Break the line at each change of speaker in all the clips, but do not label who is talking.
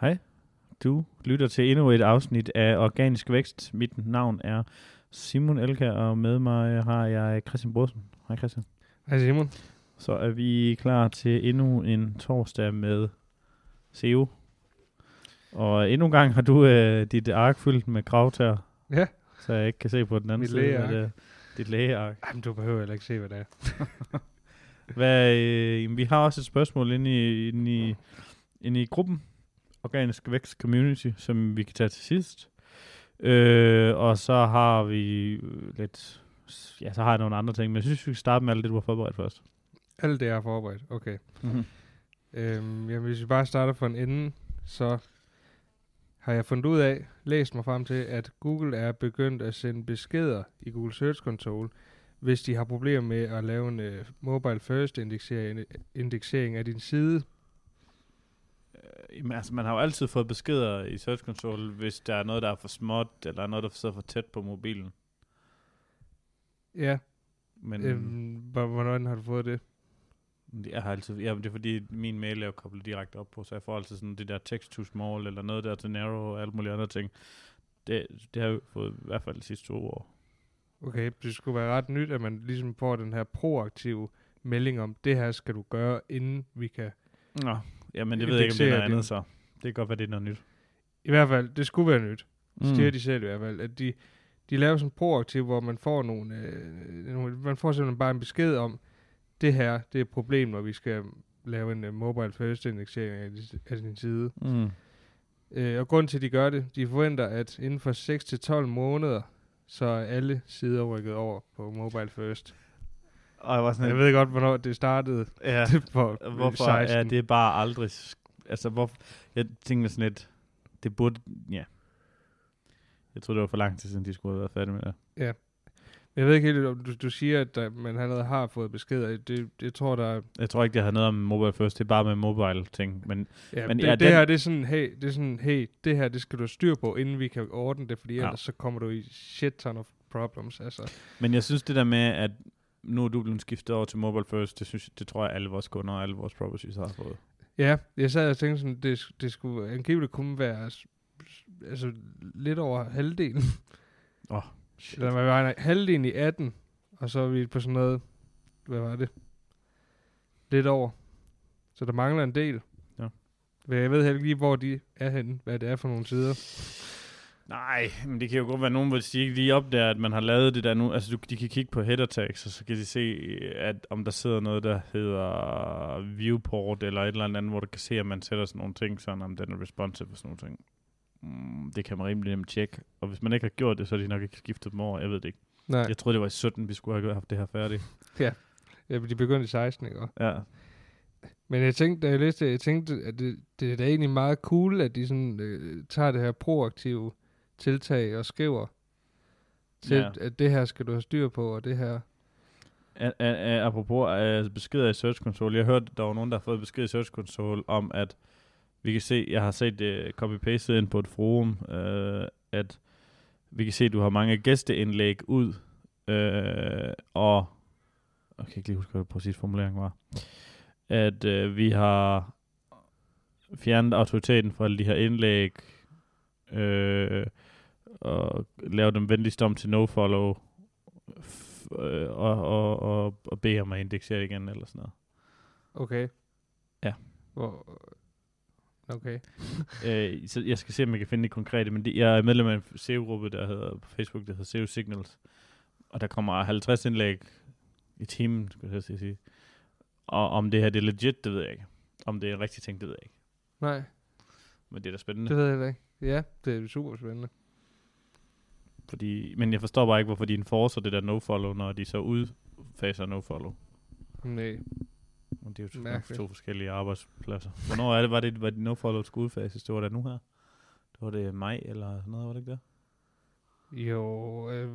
Hej, du lytter til endnu et afsnit af Organisk Vækst. Mit navn er Simon Elka, og med mig har jeg Christian Brosen. Hej Christian.
Hej Simon.
Så er vi klar til endnu en torsdag med SEO. Og endnu en gang har du øh, dit ark fyldt med gravtær,
Ja,
så jeg ikke kan se på den anden
Mit
side.
lægeark.
det er. Dit lægeark.
Jamen, du behøver heller ikke se, hvad det er.
Hvad, øh, vi har også et spørgsmål inde i, inde i, inde i gruppen, Organisk Vækst Community, som vi kan tage til sidst. Øh, og så har vi lidt, ja, så har jeg nogle andre ting, men jeg synes, vi skal starte med alt det, du har forberedt først.
Alt det er forberedt. Okay.
Mm-hmm.
Øhm, jamen, hvis vi bare starter fra en ende, så har jeg fundet ud af, læst mig frem til, at Google er begyndt at sende beskeder i Google Search Console, hvis de har problemer med at lave en uh, mobile first indeksering, indeksering af din side.
Jamen, altså, man har jo altid fået beskeder i Search Console, hvis der er noget, der er for småt, eller noget, der sidder for tæt på mobilen.
Ja,
Men
øhm, hvor- hvornår har du fået det?
jeg har altid, ja, det er fordi, min mail er jo koblet direkte op på, så jeg får altid sådan det der text to small, eller noget der til narrow, og alle mulige andre ting. Det, det har jeg fået i hvert fald de sidste to år.
Okay, det skulle være ret nyt, at man ligesom får den her proaktive melding om, det her skal du gøre, inden vi kan
Nå, jamen det ved jeg ikke, om det er noget andet så. Det kan godt være, det er noget nyt.
I hvert fald, det skulle være nyt. Mm. Siger de selv i hvert fald, at de, de laver sådan proaktivt, hvor man får nogle, øh, nogle, man får simpelthen bare en besked om, det her, det er et problem, når vi skal lave en uh, mobile first indeksering af, af din side.
Mm.
Øh, og grund til, at de gør det, de forventer, at inden for 6-12 måneder, så er alle sider rykket over på mobile first.
Og jeg var sådan,
Jeg ved godt, hvornår det startede
ja,
for
hvorfor
16.
er det bare aldrig... Altså, hvor, jeg tænker sådan lidt, det burde, ja. Jeg tror det var for lang tid siden, de skulle have været færdige med det.
Jeg ved ikke helt, om du, du siger, at der, man allerede har fået beskeder. Det, det tror der er
Jeg tror ikke, det har noget om mobile first, det er bare med mobile ting. Men
Ja,
Men
det,
ja,
det
den-
her, det er sådan, hey, det er sådan, hey, det her, det skal du have styr på, inden vi kan ordne det, fordi
Ja.
ellers så kommer du i shit ton of problems, altså.
Men jeg synes det der med, at nu er du blevet skiftet over til mobile first, det, synes, det tror jeg alle vores kunder og alle vores properties har fået.
Ja, jeg sad og tænkte sådan, det, det skulle angiveligt kunne være altså, lidt over halvdelen.
Åh, shit.
Eller var det? Halvdelen i 18, og så er vi på sådan noget, hvad var det? Lidt over. Så der mangler en del.
Ja.
Men jeg ved heller ikke lige, hvor de er henne, hvad det er for nogle sider.
Nej, men det kan jo godt være nogen, hvis de ikke lige opdager, at man har lavet det der nu. Altså, du, de kan kigge på header tags, og så kan de se, at om der sidder noget, der hedder viewport, eller et eller andet, hvor du kan se, at man sætter sådan nogle ting, sådan om den er responsive og sådan nogle ting. Mm, det kan man rimelig nemt tjekke. Og hvis man ikke har gjort det, så er de nok ikke skiftet dem over. Jeg ved det ikke.
Nej,
Jeg troede, det var i 17, vi skulle have haft det her færdigt.
ja, de begyndte i 16, ikke?
Ja.
Men jeg tænkte, da jeg læste jeg tænkte, at det, det er da egentlig meget cool, at de sådan, øh, tager det her proaktive tiltag og skriver til,
Ja.
at det her skal du have styr på, og det her...
A- a- a- apropos uh, beskeder i Search Console. Jeg hørte, der var nogen, der har fået besked i Search Console om, at vi kan se, jeg har set uh, copy-pastet ind på et forum, uh, at vi kan se, at du har mange gæsteindlæg ud, uh, og jeg kan ikke lige huske, hvad det præcis formulering var, at uh, vi har fjernet autoriteten fra alle de her indlæg, øh, og lavet dem venligst om til no-follow, f- øh, og, og, og, og bede om at indeksere igen, eller sådan noget.
Okay.
Ja.
Hvor, okay.
øh, så jeg skal se, om jeg kan finde det konkrete, men det, jeg er medlem af en SEO-gruppe, der hedder på Facebook, der hedder SEO Signals, og der kommer 50 indlæg i timen, skulle jeg sige. Og om det her det er legit, det ved jeg ikke. Om det er en rigtig ting, det ved jeg ikke.
Nej,
Men det er da spændende.
det ved jeg ikke. Ja, det er super spændende.
Fordi, men jeg forstår bare ikke, hvorfor de enforcer det der no-follow, når de så udfaser no-follow.
Nej.
Og det er jo to,
Mærkeligt.
to forskellige arbejdspladser. Hvornår er det, var det, var det no-follow skulle udfases? Det var da nu her? Det var det maj eller sådan noget, var det ikke det?
Jo, øh,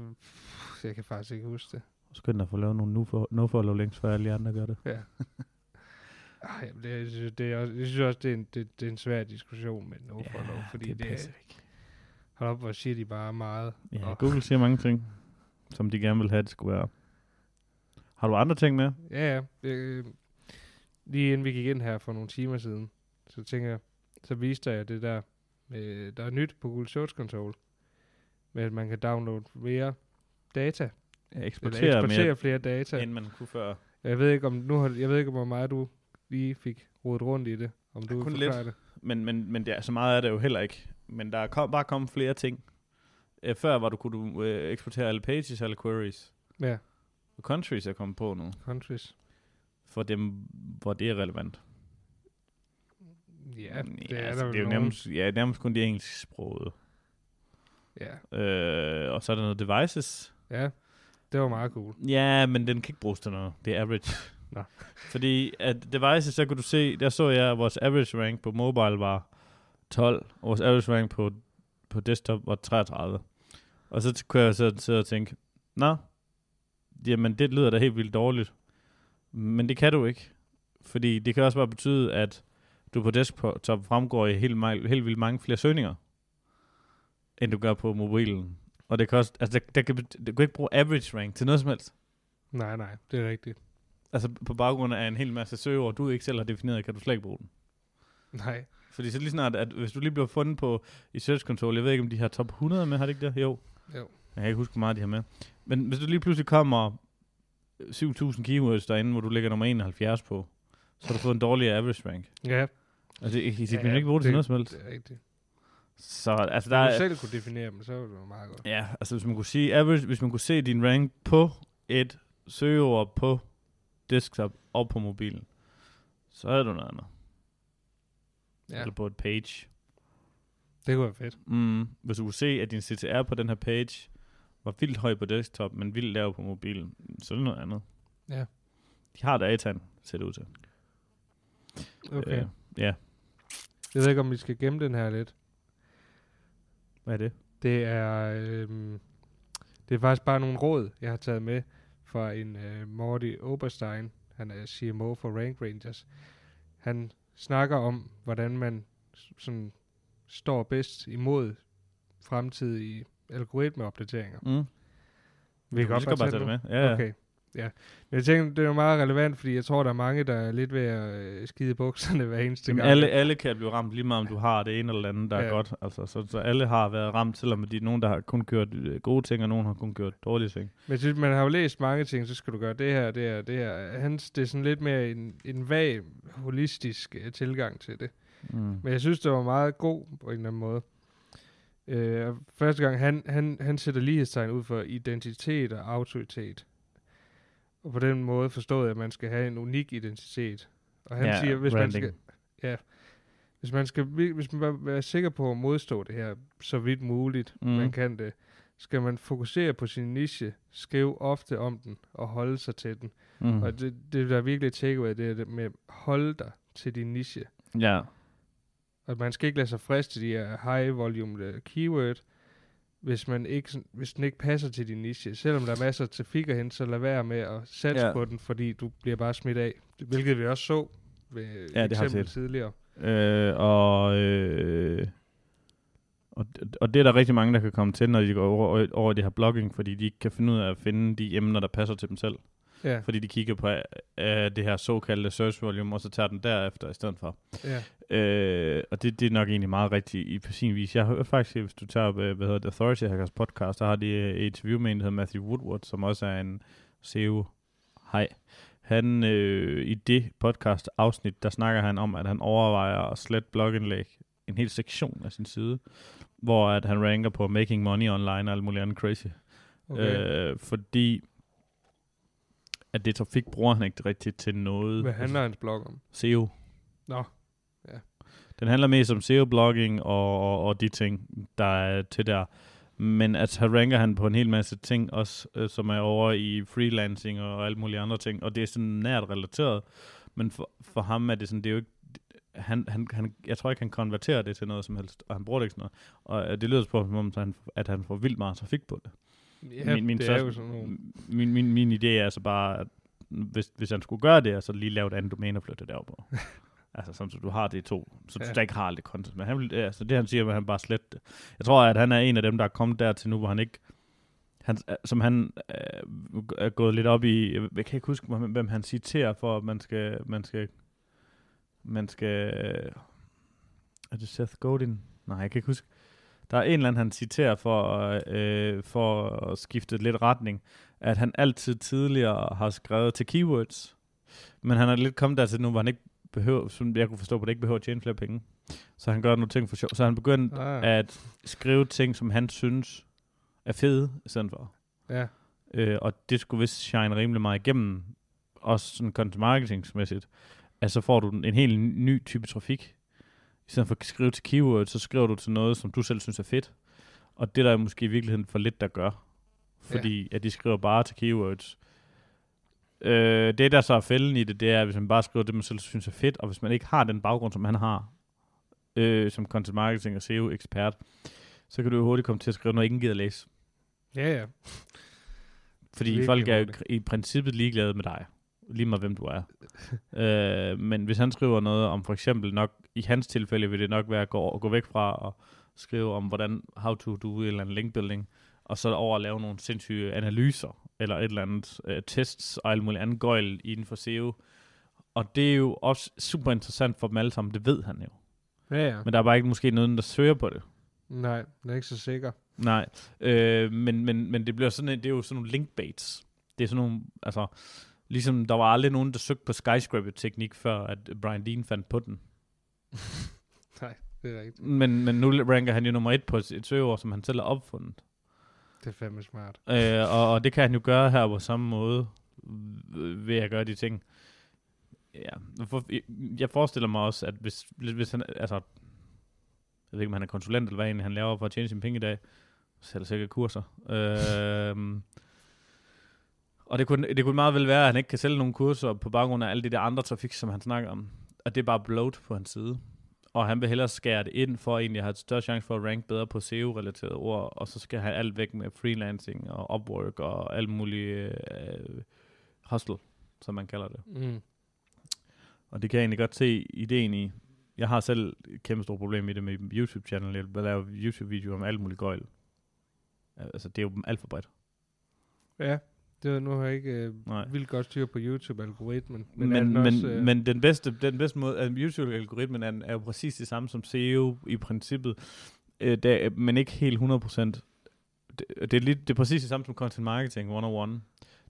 jeg kan faktisk ikke huske det.
Skynd dig at få lavet nogle no- no-follow links, før alle de andre gør det.
Ja. Ej, det, er- det er også, jeg synes også, det er en, det, det er en svær diskussion med no for lov, fordi det, det er,
ikke.
Hold op, hvor siger de bare meget.
Ja,
Og-
Google siger mange ting, som de gerne vil have, det skulle være. Har du andre ting med?
Ja, ja. Øh, lige inden vi gik ind her for nogle timer siden, så tænker jeg, så viste jeg det der, øh, der er nyt på Google Search Console, med at man kan downloade mere data,
Ja, eksportere,
eksportere
mere,
flere data.
end man kunne før.
Jeg ved ikke om nu har, jeg ved ikke hvor meget du lige fik rodet rundt i det, om du
kun
vil
lidt.
det.
Men, men, men ja, så meget er det jo heller ikke. Men der er kom, bare kommet flere ting. Øh, før var du, kunne du øh, eksportere alle pages, alle queries.
Ja,
countries er kommet på nu,
countries.
for dem, hvor det er relevant.
Ja, det er
altså,
der
det er jo nærmest, ja, nærmest kun de engelsksprogede.
Ja,
Øh, og så er der noget devices.
ja, det var meget cool.
Ja, men den kan ikke bruges til noget. Det er average.
Nå.
Fordi at devices, så kunne du se, der så jeg, at vores average rank på mobile var 12, og vores average rank på, på desktop var 33. Og så kunne jeg så sidde og tænke, nå, jamen det lyder da helt vildt dårligt. Men det kan du ikke. Fordi det kan også bare betyde, at du på desktop fremgår i helt, helt vildt mange flere søgninger, end du gør på mobilen. Og det kan også, altså der, der kan, du kan ikke bruge average rank til noget som helst.
Nej, nej, det er rigtigt.
Altså på baggrund af en hel masse søgeord, du ikke selv har defineret, kan du slet ikke bruge den.
Nej,
Fordi så lige snart, at hvis du lige bliver fundet på i Search Console, jeg ved ikke, om de har top 100 med, har det ikke det? Jo.
jo.
Jeg kan ikke huske, hvor meget de har med. Men hvis du lige pludselig kommer 7.000 keywords derinde, hvor du ligger nummer 71 på, så har du fået en dårligere average rank.
Ja,
Altså, I, I, I
Ja,
kan ikke bruge det til noget som helst.
det er rigtigt.
Så altså, der
Der du selv kunne definere dem, så var det meget godt.
Ja, altså hvis man kunne sige average, hvis man kunne se din rank på et søgeord på desktop og på mobilen, så er det noget andet. Ja. Eller på et page.
det kunne være fedt.
Mm, hvis du kunne se, at din CTR på den her page var vildt høj på desktop, men vildt lav på mobilen, så er det noget andet.
Ja.
De har dataen, ser det ud til.
Okay.
Øh, ja,
Jeg ved ikke, om vi skal gemme den her lidt.
hvad er det?
Det er, øhm, det er faktisk bare nogle råd, jeg har taget med fra en øh, Morty Oberstein. Han er CMO for Rank Rangers. Han snakker om, hvordan man sådan står bedst imod fremtidige algoritmeopdateringer.
Mm.
Vi
kan godt bare tage det med. Ja, ja.
Okay. Ja. Men jeg tænker, det er jo meget relevant, fordi jeg tror, der er mange, der er lidt ved at øh, skide bukserne hver eneste
Jamen,
gang.
alle, alle kan blive ramt, lige meget om du har det ene eller andet, der ja. Er godt. Altså, så, så alle har været ramt, selvom de er nogen, der har kun gjort øh, gode ting, og nogen har kun gjort dårlige ting.
Men synes, man har jo læst mange ting, så skal du gøre det her, det her, det her. Hans, det er sådan lidt mere en, en vag, holistisk uh, tilgang til det.
Mm.
Men jeg synes, det var meget god på en eller anden måde. Øh, første gang, han, han, han sætter lighedstegn ud for identitet og autoritet. Og på den måde forstået, at man skal have en unik identitet. Og han
Ja,
siger, hvis man
branding.
skal, ja, hvis man skal hvis man være sikker på at modstå det her, så vidt muligt,
Mm.
man kan det, skal man fokusere på sin niche, skrive ofte om den og holde sig til den.
Mm.
Og det, det der er virkelig takeaway, det er det med holde dig til din niche.
Ja,
Og man skal ikke lade sig friste de her high volume øh, keyword, hvis, man ikke, hvis den ikke passer til din niche. Selvom der er masser af trafik hen, så lad være med at satse
Ja.
på den, fordi du bliver bare smidt af. Hvilket vi også så ved
Ja, det har set.
tidligere.
øh, og, øh, og, og det er der rigtig mange, der kan komme til, når de går over, over det her blogging, fordi de ikke kan finde ud af at finde de emner, der passer til dem selv.
Ja,
Fordi de kigger på øh, det her såkaldte search volume, og så tager den derefter i stedet for.
ja.
Øh, og det, det er nok egentlig meget rigtigt i, på sin vis. Jeg hørt faktisk, hvis du tager, øh, hvad hedder det, Authority Hackers podcast, der har de øh, et interview med en, der hedder Matthew Woodward, som også er en SEO hej. Han, øh, i det podcast afsnit, der snakker han om, at han overvejer at slette blogindlæg, en hel sektion af sin side, hvor at han ranker på making money online og alt muligt andet crazy.
Okay.
Øh, fordi at det trafik bruger han ikke rigtigt til noget.
Hvad handler hans blog om?
SEO.
Nå,
Den handler mest om SEO-blogging og, og, og de ting, der er til der. Men at her ranker han på en hel masse ting også, øh, som er over i freelancing og alle mulige andre ting. Og det er sådan nært relateret. Men for, for ham er det sådan, det er jo ikke, han, han, han, jeg tror ikke, han konverterer det til noget som helst, og han bruger det ikke sådan noget. Og øh, det lyder på, som om, at han, at han får vildt meget trafik på det.
ja, min, min det er jo sådan nogle...
Min, min, min idé er altså bare, at hvis, hvis han skulle gøre det, så lige lave et andet domæne og flytte det derover på. altså så du har det to, så du
Ja.
ja. ikke har alt det content. Men han vil, altså det han siger, at han bare slet det. Jeg tror, at han er en af dem, der er kommet dertil nu, hvor han ikke, han, som han øh, er gået lidt op i, jeg, kan ikke huske, hvem, hvem han citerer for, at man skal, man skal, man skal, øh, Er det Seth Godin? Nej, jeg kan ikke huske. Der er en eller anden, han citerer for, øh, for at skifte lidt retning, at han altid tidligere har skrevet til keywords, men han er lidt kommet dertil nu, hvor han ikke behøver, som jeg kunne forstå på det, ikke behøver at tjene flere penge. Så han gør nogle ting for sjov. Så han begynder
Ah.
at skrive ting, som han synes er fede, i stedet for.
Ja.
Øh, og det skulle vist shine rimelig meget igennem, også sådan content marketingsmæssigt, så får du en en helt ny type trafik. I stedet for at skrive til keywords, så skriver du til noget, som du selv synes er fedt. Og det der er måske i virkeligheden for lidt, der gør. Fordi ja. at de skriver bare til keywords. Øh, det, der så er fælden i det, det er, hvis man bare skriver det, man selv synes er fedt, og hvis man ikke har den baggrund, som han har, øh, som content marketing og SEO-ekspert, så kan du jo hurtigt komme til at skrive noget, ingen gider læse.
Ja, ja.
Fordi
Virkelig
folk er jo i princippet ligeglade med dig. Lige meget hvem du er. øh, men hvis han skriver noget om for eksempel nok, i hans tilfælde vil det nok være at gå, at gå væk fra og skrive om, hvordan, how to do en eller anden linkbuilding, og så over at lave nogle sindssyge analyser, eller et eller andet øh, tests og alt muligt andet gøjl inden for SEO. Og det er jo også super interessant for dem alle sammen, det ved han jo.
Ja, ja.
Men der er bare ikke måske nogen, der søger på det.
Nej, den er ikke så sikker.
Nej, øh, men, men, men det bliver sådan, det er jo sådan nogle linkbaits. Det er sådan nogle, altså, ligesom der var aldrig nogen, der søgte på skyscraper-teknik, før at Brian Dean fandt på den.
Nej, det er rigtigt.
Men, men nu ranker han jo nummer et på et et søgeord, som han selv har opfundet.
Det er fandme smart.
Øh, og, og det kan han jo gøre her på samme måde, øh, ved at gøre de ting. Ja, for, jeg forestiller mig også, at hvis, hvis han, altså, jeg ved ikke, om han er konsulent, eller hvad egentlig han laver for at tjene sine penge i dag, så er det sikkert kurser. øh, og det kunne, det kunne meget vel være, at han ikke kan sælge nogle kurser på baggrund af alle de der andre trafik, som han snakker om. Og det er bare bloat på hans side. Og han vil hellere skære det ind, for egentlig at have et større chance for at rank bedre på SEO-relaterede ord, og så skal han alt væk med freelancing og Upwork og alt muligt øh, hustle, som man kalder det.
Mm.
Og det kan jeg egentlig godt se ideen i. Jeg har selv et kæmpe stort problem med det med YouTube-channel. Jeg vil lave YouTube-videoer om alt muligt gøjl. Altså, det er jo alt for bredt.
Ja, det nu har jeg ikke øh,
Nej.
vildt godt styr på YouTube-algoritmen.
Men, men,
den
men,
også, øh,
men den bedste, den bedste måde, at YouTube-algoritmen er, er jo præcis det samme som SEO i princippet, øh, det er, men ikke helt 100%. Det, det, er lidt, det er præcis det samme som content marketing 101.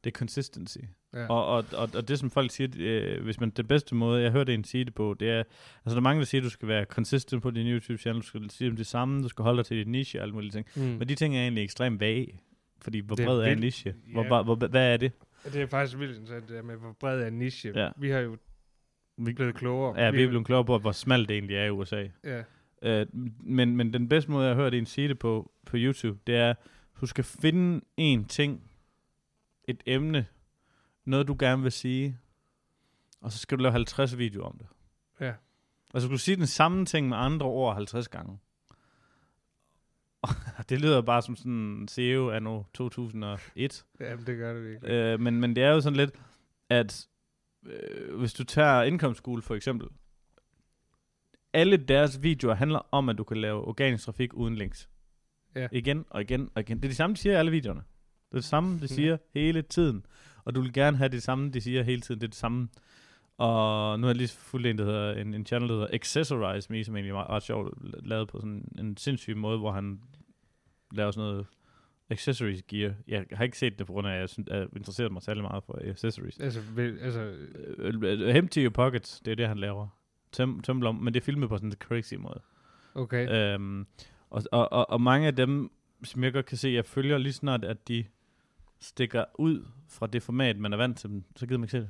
Det er consistency.
ja.
Og, og, og, og det som folk siger, øh, hvis man den bedste måde, jeg hørte en sige det på, det er, altså der er mange, der siger, at du skal være consistent på din YouTube-channel, du skal sige dem det samme, du skal holde dig til dit niche og alle mulige ting.
mm.
Men de ting er egentlig ekstremt vage, fordi hvor
Det er
bred er en
vildt.
niche? Hvor,
Ja.
hvor, hvor, hvad er det?
Det er faktisk vildt interessant, det der med, hvor bred er en niche.
Ja.
Vi har jo
Vi,
blevet klogere.
ja, vi er blevet klogere på, hvor smalt det egentlig er i USA.
Ja,
Øh, men, men den bedste måde, jeg har hørt en sige det på, på YouTube, det er, du skal finde en ting, et emne, noget du gerne vil sige, og så skal du lave 50 videoer om det.
ja.
Altså, du skal sige den samme ting med andre ord 50 gange. det lyder bare som sådan en CEO af nu 2001.
Jamen, det gør det virkelig.
Øh, men, men det er jo sådan lidt, at øh, hvis du tager Income School for eksempel, alle deres videoer handler om, at du kan lave organisk trafik uden links.
Ja.
Igen og igen og igen. Det er det samme, de siger i alle videoerne. Det er det samme, de siger hele tiden. Og du vil gerne have det samme, de siger hele tiden. Det er det samme. Og nu har jeg lige fulgt en, der hedder, en, en channel, der hedder Accessorize Me, som egentlig er ret sjovt lavet på sådan en sindssyg måde, hvor han laver sådan noget accessories gear. Jeg har ikke set det på grund af, at jeg, synes, at jeg interesserer mig særlig meget for accessories.
Altså, altså
Øh, øh, Empty your pockets, det er det, han laver. Tøm, tøm lom, men det er filmet på sådan en crazy måde.
okay.
Øhm, og, og, og, og mange af dem, som jeg godt kan se, jeg følger lige snart, at de stikker ud fra det format, man er vant til dem, så gider man ikke se det.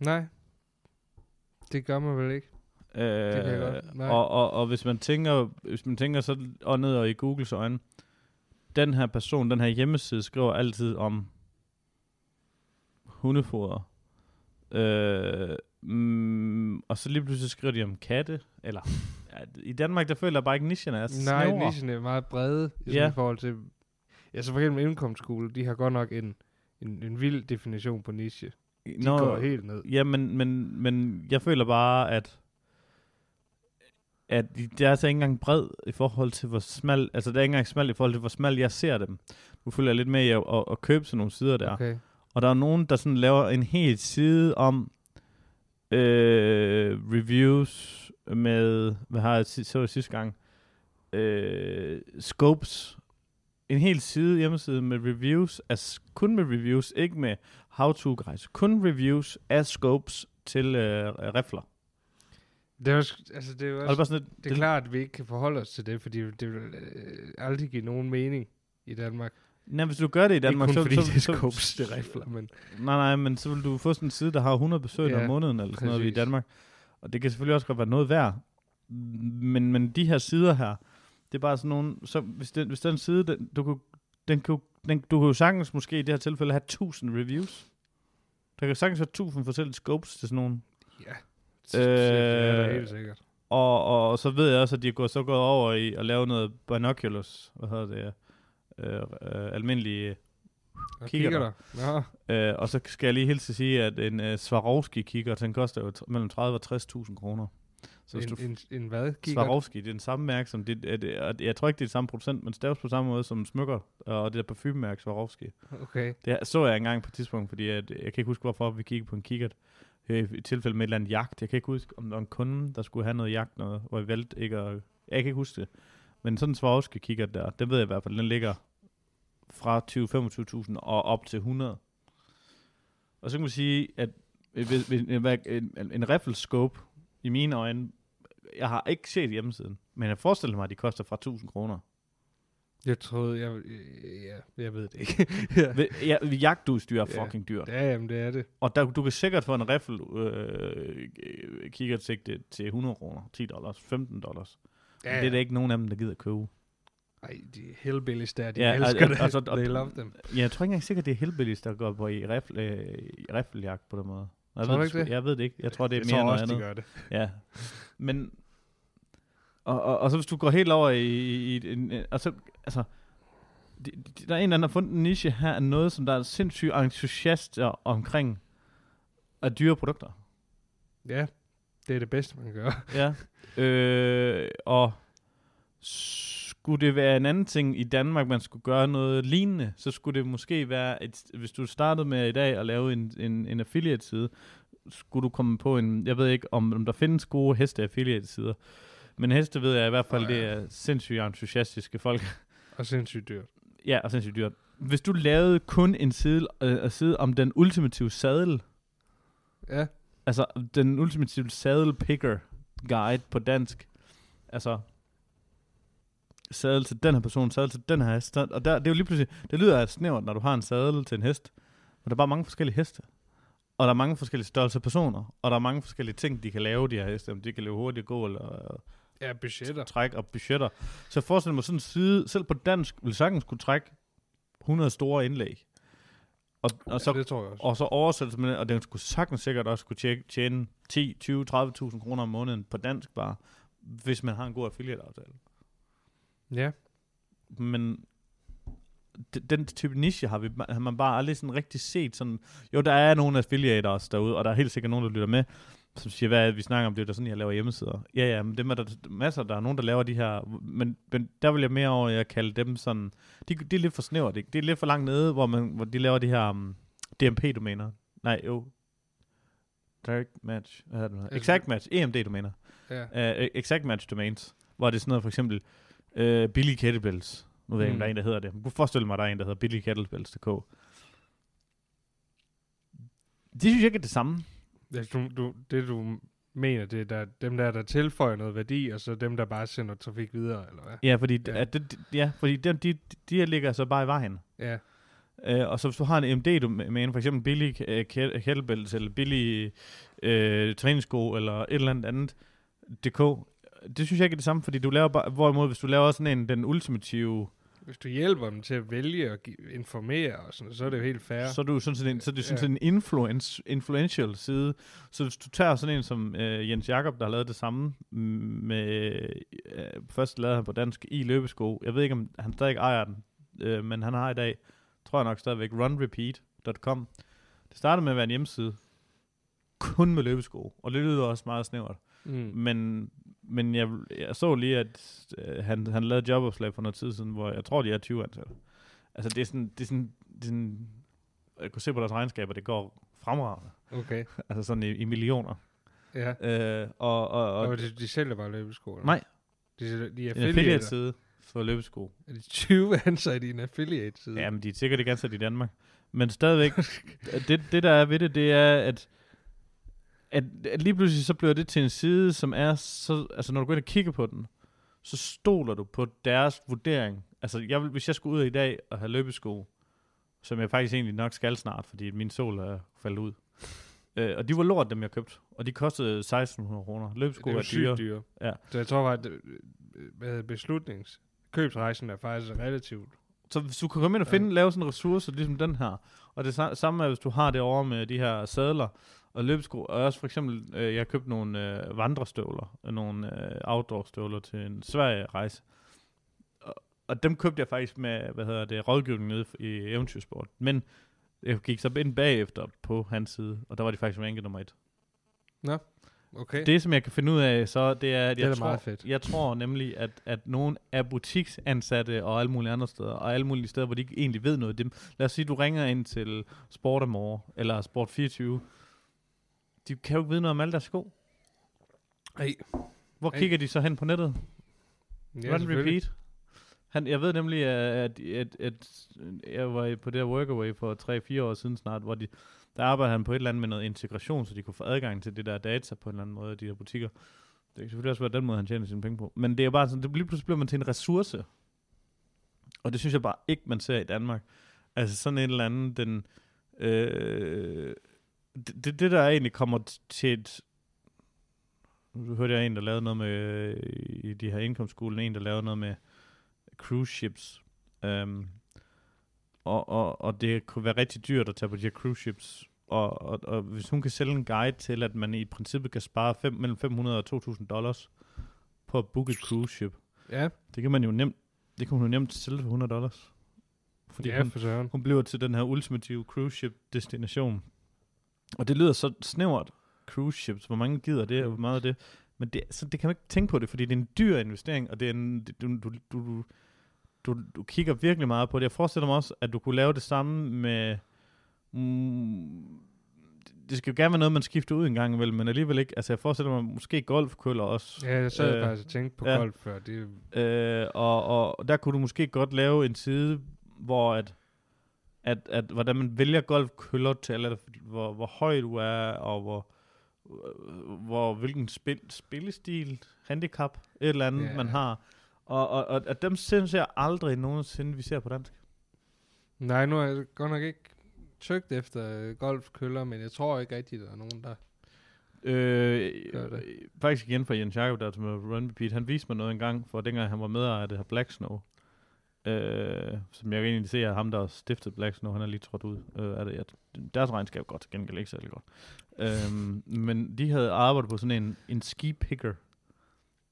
Nej. Det gør man vel ikke.
Øh,
Det kan jeg godt. Nej.
og, og, og hvis man tænker, hvis man tænker så og ned og i Googles øjne, den her person, den her hjemmeside, skriver altid om hundefoder. Øh, mm, og så lige pludselig skriver de om katte, eller i Danmark, der føler jeg bare ikke, nichen er
Nej,
snævre.
nichen er meget brede i,
Ja.
forhold til... Ja, så for eksempel indkomstskole, de har godt nok en, en, en vild definition på niche. De
Nå,
går helt ned.
Ja, men, men, men jeg føler bare, at at de- det er altså ikke engang bred i forhold til, hvor smal, altså det er ikke engang smal i forhold til, hvor smal jeg ser dem. Nu følger jeg lidt med i at, at, at købe sådan nogle sider der.
Okay.
Og der er nogen, der sådan laver en hel side om øh, reviews, med, hvad har jeg så jeg sidste gang, øh, Scopes, en hel side, hjemmeside med reviews, af, kun med reviews, ikke med how-to guides, kun reviews af Scopes til øh, rifler.
Det er, også, altså, det er,
det
også,
bare sådan lidt,
det er klart, at vi ikke kan forholde os til det, fordi det vil øh, aldrig give nogen mening i Danmark.
Nej, hvis du gør det i Danmark,
ikke kun
så,
fordi
så,
det er scopes, det er rifler, men
Nej, nej, men så vil du få sådan en side, der har 100 besøg
Ja,
om måneden, eller sådan noget i
præcis.
Danmark. Og det kan selvfølgelig også godt være noget værd. Men, men de her sider her, det er bare sådan nogle, så hvis den, hvis den side, den, du, kunne, den, kunne, den, du kunne jo sagtens måske i det her tilfælde have 1000 reviews. Der kan sagtens være 1000 forskellige scopes til sådan nogle.
ja, det er da
Øh,
helt sikkert.
Og, og, og så ved jeg også, at de er gået, så gået over i at lave noget binoculars, hvad hedder det, øh, øh, almindelige kigger
der. Nå,
Øh, og så skal jeg lige hilse at sige, at en uh, Swarovski-kigger, den koster jo mellem 30 og 60.000 kroner. Så
en,
du
en, en hvad? Kigger
Swarovski, det er den samme mærke, som det, er det, og jeg tror ikke, det er det samme producent, men staves på samme måde som smykker, og det der parfumemærke Swarovski.
Okay.
Det så jeg engang på et tidspunkt, fordi at, jeg kan ikke huske, hvorfor vi kiggede på en kikkert. øh, I tilfælde med et eller andet jagt. Jeg kan ikke huske, om der var en kunde, der skulle have noget jagt, noget, hvor jeg valgte ikke at... Jeg kan ikke huske det. Men sådan en Swarovski kikkert der, den ved jeg i hvert fald, den ligger fra 20-25.000 og op til 100. Og så kan man sige, at en, en, en, en, en riffelscope, i mine øjne, jeg har ikke set hjemmesiden, men jeg forestiller mig, at de koster fra 1000 kroner.
Jeg troede, jeg... øh, Ja, jeg ved det ikke. ja.
Ja, jagtudstyr er
Ja.
fucking dyrt.
ja, jamen det er det.
Og der, du kan sikkert få en riffel øh, kigger til, til 100 kroner, 10 dollars, 15 dollars. Ja, det er der ikke nogen af dem, der gider købe.
Ej, de hillbillies der, de
Ja,
ja, elsker
al-
det.
altså, og-
They love them.
Ja, jeg tror ikke engang sikkert, det er hillbillies, der går på i, riffel, øh, i riffeljagt på den måde. Jeg
Tror
ved
du ikke det?
Jeg ved det ikke. Jeg tror, det er
jeg
mere
tror
noget
også,
andet.
de gør det.
Ja. Men, og, og, og så hvis du går helt over i, i, i en, og så, altså, de, de, der er en eller anden, der har fundet en niche her, af noget, som der er sindssygt entusiaster omkring af dyre produkter.
Ja, det er det bedste, man kan gøre.
Ja. øh, og skulle det være en anden ting i Danmark, man skulle gøre noget lignende, så skulle det måske være, et, hvis du startede med i dag at lave en, en, en affiliate-side, skulle du komme på en, jeg ved ikke, om, om der findes gode heste affiliate-sider, men heste ved jeg i hvert fald, det
ja.
er sindssygt entusiastiske folk.
Og sindssygt dyrt.
ja, og sindssygt dyrt. Hvis du lavede kun en side, øh, side om den ultimative sadel,
Ja,
Altså, den ultimative saddle picker guide på dansk. Altså, sadel til den her person, sadel til den her hest. Og der, det er jo lige pludselig, det lyder af snævert, når du har en sadel til en hest. Men der er bare mange forskellige heste. Og der er mange forskellige størrelser personer. Og der er mange forskellige ting, de kan lave, de her heste. Om de kan leve hurtigt, gå eller
ja budgetter.
træk og budgetter. Så jeg forestiller mig sådan en side, selv på dansk, vil sagtens kunne trække 100 store indlæg. Og, og så
ja, det tror jeg også.
og så oversættelse med det, og den skulle sagtens sikkert også kunne tjekke, tjene 10, 20, 30.000 kroner om måneden på dansk bare, hvis man har en god affiliate-aftale.
Ja,
Men den type niche har, vi, har man bare aldrig sådan rigtig set sådan, jo der er nogle affiliators derude, og der er helt sikkert nogen, der lytter med, som siger, hvad vi snakker om, det er da sådan, jeg laver hjemmesider. Ja, ja, men dem er der masser, der er nogen, der laver de her, men, men der vil jeg mere over, jeg kalde dem sådan, de, de er lidt for snævert, ikke? det er lidt for langt nede, hvor, man, hvor de laver de her um, DMP-domæner. Nej, jo. Direct match, hvad hedder det? Exact match, EMD-domæner.
ja.
Uh, exact match domains, hvor det er sådan noget, for eksempel uh, Billy Kettlebells. Nu ved jeg ikke, om
Mm.
der er en, der hedder det. Du kan forestille mig, at der er en, der hedder Billy Kettlebells.dk. Det synes jeg ikke er det samme.
Ja, du, du, det du mener, det er der, dem der, der tilføjer noget værdi, og så dem, der bare sender trafik videre, eller hvad?
Ja, fordi,
Ja.
At det, ja, fordi de, de, de her ligger så bare i vejen.
Ja,
Uh, og så hvis du har en MD-domæne, for eksempel Billy uh, Kettlebells, eller Billy uh, træningssko, eller et eller andet andet, DK, det synes jeg ikke er det samme, fordi du laver bare, hvorimod hvis du laver sådan en, den ultimative
hvis du hjælper dem til at vælge og give, informere og sådan, så er det jo helt fair.
Så er du sådan set en, så er det sådan
Ja.
en influence, influential side. Så hvis du tager sådan en som øh, Jens Jakob, der har lavet det samme mm, med, øh, først lavede han på dansk i løbesko. Jeg ved ikke, om han stadig ejer den, øh, men han har i dag, tror jeg nok stadigvæk, runrepeat.com. Det startede med at være en hjemmeside, kun med løbesko, og det lyder også meget snævert.
mm.
Men, men jeg, jeg så lige, at øh, han, han lavede jobopslag for noget tid siden, hvor jeg tror, de er 20 ansatte. Altså, det er sådan, det er sådan, det er sådan jeg kunne se på deres regnskaber, det går fremragende.
Okay.
Altså sådan i, i millioner.
Ja.
Øh, og, og, og,
Og de, de sælger bare løbesko? eller?
Nej.
De, de er
en
affiliate.
affiliate-side for løbesko.
Er de 20 ansatte i en affiliate-side?
Ja, men de er sikkert ikke ansat i Danmark. Men stadigvæk, det, det der er ved det, det er, at, at, at lige pludselig så bliver det til en side, som er så, altså når du går ind og kigger på den, så stoler du på deres vurdering. Altså, jeg hvis jeg skulle ud i dag og have løbesko, som jeg faktisk egentlig nok skal snart, fordi min sol er faldet ud. Øh, og de var lort, dem jeg købte. Og de kostede 1600 kroner. Løbesko
det er
dyre.
dyre.
Ja.
Så jeg tror faktisk, at øh, hedder beslutnings... Købsrejsen er faktisk relativt...
Så hvis du kan komme ind og
Ja.
finde, lave sådan en ressource, ligesom den her, og det sa- samme er, hvis du har det over med de her sadler og løbesko, og også for eksempel, øh, jeg har købt nogle øh, vandrestøvler, øh, nogle øh, outdoor-støvler til en Sverige-rejse, og, og dem købte jeg faktisk med, hvad hedder det, rådgivning nede i Eventyrsport, men jeg gik så ind bagefter på hans side, og der var de faktisk ranket nummer et.
Okay.
Det, som jeg kan finde ud af, så det er, at
Det er
jeg, tror,
meget fedt.
jeg tror nemlig, at, at nogle af butiksansatte og alle mulige andre steder, og alle mulige steder, hvor de ikke egentlig ved noget af dem. Lad os sige, du ringer ind til Sport Amore, eller Sport 24. De kan jo ikke vide noget om alle deres sko.
Ej.
Hvor
Ej.
kigger de så hen på nettet?
Ja,
Run repeat. Han, jeg ved nemlig, at, at, at, at jeg var på det her workaway for 3-4 år siden snart, hvor de, der arbejdede han på et eller andet med noget integration, så de kunne få adgang til det der data på en eller anden måde, de der butikker. Det kan selvfølgelig også være den måde, han tjener sine penge på. Men det er bare sådan, det lige pludselig bliver man til en ressource. Og det synes jeg bare ikke, man ser i Danmark. Altså sådan en eller anden, den... Øh, det, det, det, der egentlig kommer til et... Nu hørte jeg en, der lavede noget med... øh, I de her indkomstskolen, en, der lavede noget med cruise ships. Um, og, og, og det kunne være rigtig dyrt at tage på de her cruise ships. Og, og, og hvis hun kan sælge en guide til, at man i princippet kan spare fem, mellem 500 og 2.000 dollars på at booke et cruise ship,
Ja,
det kan man jo nemt, det kan hun jo nemt sælge for 100 dollars. Fordi
ja
hun,
for søren.
hun bliver til den her ultimative cruise ship destination. Og det lyder så snævert, cruise ships, hvor mange gider det, og hvor meget er det. Men det, så det kan man ikke tænke på det, fordi det er en dyr investering, og det er en, det- du, du, du, du, du kigger virkelig meget på det. Jeg forestiller mig også, at du kunne lave det samme med... Mm, det skal jo gerne være noget, man skifter ud en gang imellem, men alligevel ikke. Altså, jeg forestiller mig måske golfkøller også.
Ja, jeg sad
Øh,
faktisk og tænkte på
ja.
golf før. Det,
Øh, og, og, og der kunne du måske godt lave en side, hvor at, at, at hvordan man vælger golfkøller til, eller hvor, hvor høj du er, og hvor, hvor hvilken spil, spillestil, handicap, et eller andet,
Ja.
man har. Og, og, og at dem synes jeg aldrig nogensinde, vi ser på dansk.
nej, nu har jeg godt nok ikke søgt efter øh, golfkøller, men jeg tror ikke rigtigt, der er nogen, der...
Øh,
det.
faktisk igen fra Jens Jakob, der med Run Repeat, han viste mig noget engang, for dengang han var med af det her Black Snow. Øh, som jeg egentlig se, at ham, der har stiftet Black Snow, han er lige trådt ud. Øh, er det, at deres regnskab går til gengæld ikke særlig godt. Øh, men de havde arbejdet på sådan en, en ski picker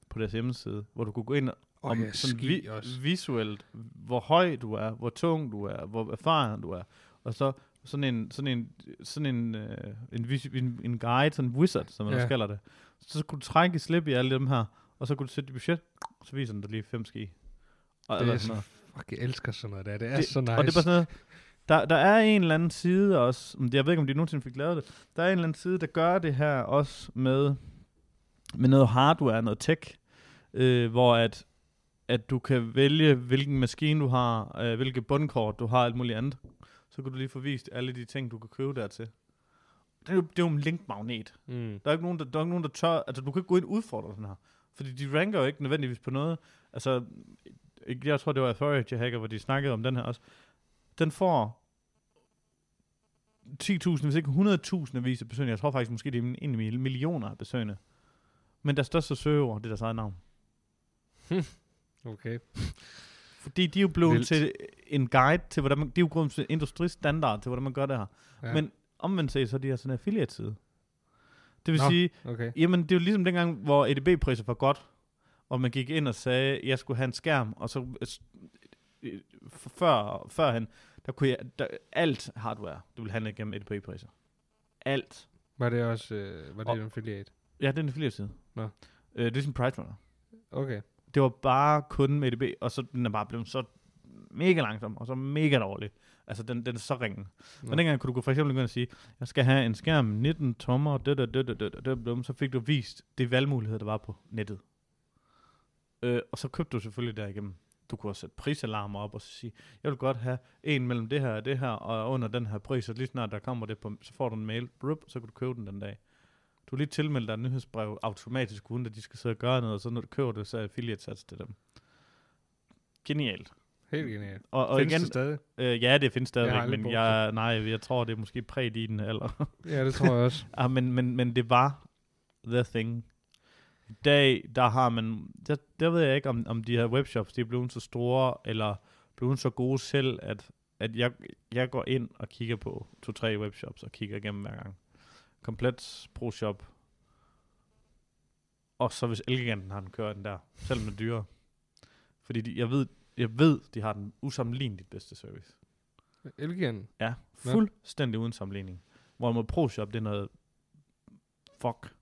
på deres hjemmeside, hvor du kunne gå ind
Og
om
ja,
sådan vi,
også.
visuelt, hvor høj du er, hvor tung du er, hvor erfaren du er. Og så sådan en, sådan en, sådan en, øh, en, en, en guide, sådan en wizard, som man
Ja.
også kalder det. Så skulle du trække i slip i alle dem her, og så kunne du sætte dit budget, så viser den dig lige fem ski. Og,
Det er
sådan
så,
noget.
Fuck, jeg elsker sådan noget der. Det er
Det-
så nice.
Og det er bare sådan noget, der, der er en eller anden side også, men jeg ved ikke, om de nogensinde fik lavet det, der er en eller anden side, der gør det her også med, med noget hardware, noget tech, øh, hvor at, at du kan vælge, hvilken maskine du har, øh, hvilke bundkort du har, alt muligt andet. Så kan du lige få vist alle de ting, du kan købe dertil. Det er jo, det er jo en linkmagnet.
Mm.
Der er ikke nogen, der, der, er ikke nogen, der tør... Altså, du kan ikke gå ind og udfordre sådan her. Fordi de ranker jo ikke nødvendigvis på noget. Altså, jeg tror, det var Authority Hacker, hvor de snakkede om den her også. Den får 10.000, hvis ikke 100.000 avis af besøgende. Jeg tror faktisk, måske det er en mil- millioner af besøgende. Men der største søgeord, det er deres eget navn.
Okay.
Fordi de er jo blevet
Vildt.
til en guide til, hvordan man... De er jo gået til industristandard til, hvordan man gør det her.
Ja.
Men omvendt set, så er de her sådan en affiliate-side. Det vil
Nå.
sige,
Okay.
Jamen, det er jo ligesom dengang, hvor EDB-priser var godt, og man gik ind og sagde, at jeg skulle have en skærm, og så øh, f- før, førhen, der kunne jeg, der, alt hardware, du ville handle gennem EDB-priser. Alt.
Var det også øh, var det
Og-
en affiliate?
Ja, det er en affiliate-side.
Nå.
Øh, det er ligesom Pricerunner.
Okay.
Det var bare kun med EDB, og så den er bare blevet så mega langsom, og så mega dårlig. Altså, den, den er så ringen. Men dengang kunne du for eksempel gå ind og sige, jeg skal have en skærm 19 tommer, død, død, død, død, død, død, så fik du vist det valgmulighed, der var på nettet. Øh, og så købte du selvfølgelig derigennem. Du kunne også sætte prisalarmer op og så sige, jeg vil godt have en mellem det her og det her, og under den her pris, og lige snart der kommer det på, så får du en mail, brup, så kan du købe den den dag. Du lige tilmeldt dig et nyhedsbrev automatisk, uden at de skal sidde og gøre noget, og så når du køber det, så er affiliate sats til dem. Genialt.
Helt genialt.
Og, og
Findes
igen,
det stadig?
øh, ja, det findes
Jeg
stadigvæk,
aldrig
men jeg, nej, jeg tror, det er måske præg i den alder.
Ja, det tror jeg også.
ah, men, men, men det var the thing. I dag, der har man, der, der ved jeg ikke, om, om de her webshops, de er blevet så store, eller blevet så gode selv, at, at jeg, jeg går ind og kigger på to-tre webshops, og kigger igennem hver gang. Komplet pro-shop. Og så hvis Elgiganten har den kørt den der, selvom den er dyrere. Fordi de, jeg ved, jeg ved, de har den usammenligneligt bedste service.
Elgiganten.
Ja, fuldstændig uden sammenligning. Hvorimod ProShop, det er noget fuck.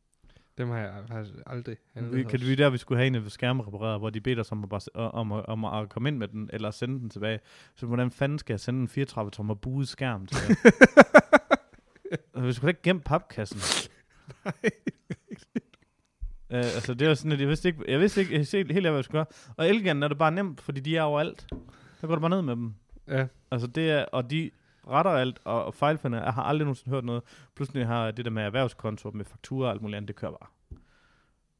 Dem har jeg faktisk aldrig handlet
Vi, kan vi der, vi skulle have en af skærme repareret, hvor de beder os om at, bare, s- om, at, om at komme ind med den, eller sende den tilbage. Så hvordan fanden skal jeg sende en 34 tommer buet skærm til? vi skulle ikke gemme papkassen.
Nej.
Uh, altså, det var sådan, at jeg vidste ikke, jeg vidste ikke jeg vidste helt, helt, hvad jeg skulle gøre. Og Elgan er det bare nemt, fordi de er overalt. Der går du bare ned med dem.
Ja,
Altså det er, og de retter alt, og, og fejlfinder, jeg har aldrig nogensinde hørt noget. Pludselig har jeg det der med erhvervskonto, med fakturer og alt muligt andet, det kører bare.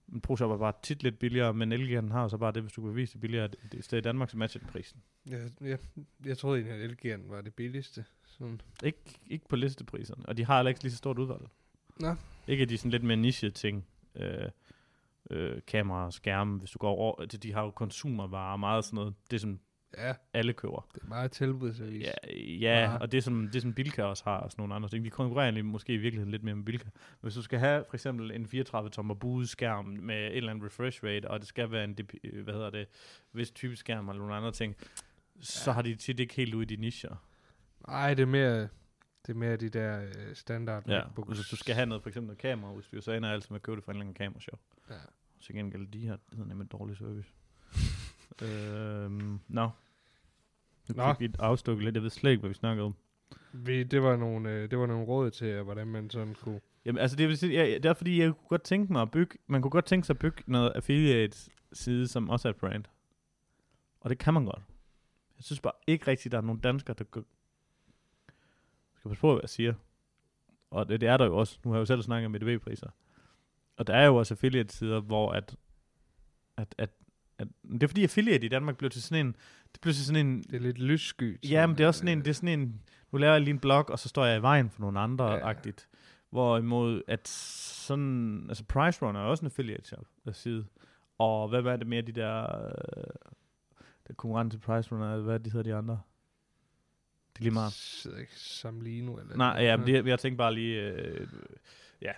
Men ProShop er bare tit lidt billigere, men Elgiganten har så bare det, hvis du kan bevise det billigere, det, sted i Danmark, så matcher det prisen.
jeg, jeg, jeg troede egentlig, at Elgiganten var det billigste. Sådan.
Ikke, ikke på listepriserne, og de har heller ikke lige så stort udvalg.
Nå.
Ikke at de sådan lidt mere niche ting, øh, øh, kamera, skærme, hvis du går over, de, de har jo konsumervarer meget sådan noget, det som
Ja,
alle køber.
det er meget tilbudsavis.
Ja, ja og det som, det som Bilka også har, og sådan nogle andre ting. De konkurrerer egentlig måske i virkeligheden lidt mere med Bilka. Hvis du skal have for eksempel en 34-tommer buet skærm med et eller andet refresh rate, og det skal være en, øh, hvad hedder det, vis type skærm eller nogle andre ting, så
Ja.
har de tit ikke helt ude i de nischer.
Nej, det er mere, det er mere de der øh, standard
Ja,
MacBooks.
hvis du skal have noget, for eksempel noget kameraudstyr, så ender jeg altid med at købe det fra en eller anden kamerashop.
Ja.
Så gengæld, de her, det hedder nemlig dårlig service. Øhm, nå. Nu
Nå.
fik vi et afstukket lidt, jeg ved slet ikke, hvad vi snakkede om.
Vi, det, var nogle, øh, det var nogle råd til, hvordan man sådan kunne...
Jamen, altså, det, vil sige, ja, det er fordi, jeg kunne godt tænke mig at bygge, man kunne godt tænke sig at bygge noget affiliate-side, som også er et brand. Og det kan man godt. Jeg synes bare ikke rigtigt, der er nogen danskere, der gør... Jeg skal passe på, hvad jeg siger. Og det, det er der jo også. Nu har jeg jo selv snakket om EDV-priser. Og der er jo også affiliate-sider, hvor at, at, at, at... Det er fordi affiliate i Danmark blev til sådan en... Det blev til sådan en...
Det er lidt lyssky.
Ja, men det er også sådan en, det er sådan en, nu laver jeg lige en blog, og så står jeg i vejen for nogle andre
Ja.
Hvorimod, at sådan, altså Price Runner er også en affiliate shop, der side. Og hvad var det mere, de der, øh, der konkurrent til Price Runner, hvad de hedder de andre? Det er lige meget.
Sidder ikke Samlino eller...
Nej, ja, men det, jeg tænkte bare lige, øh, ja.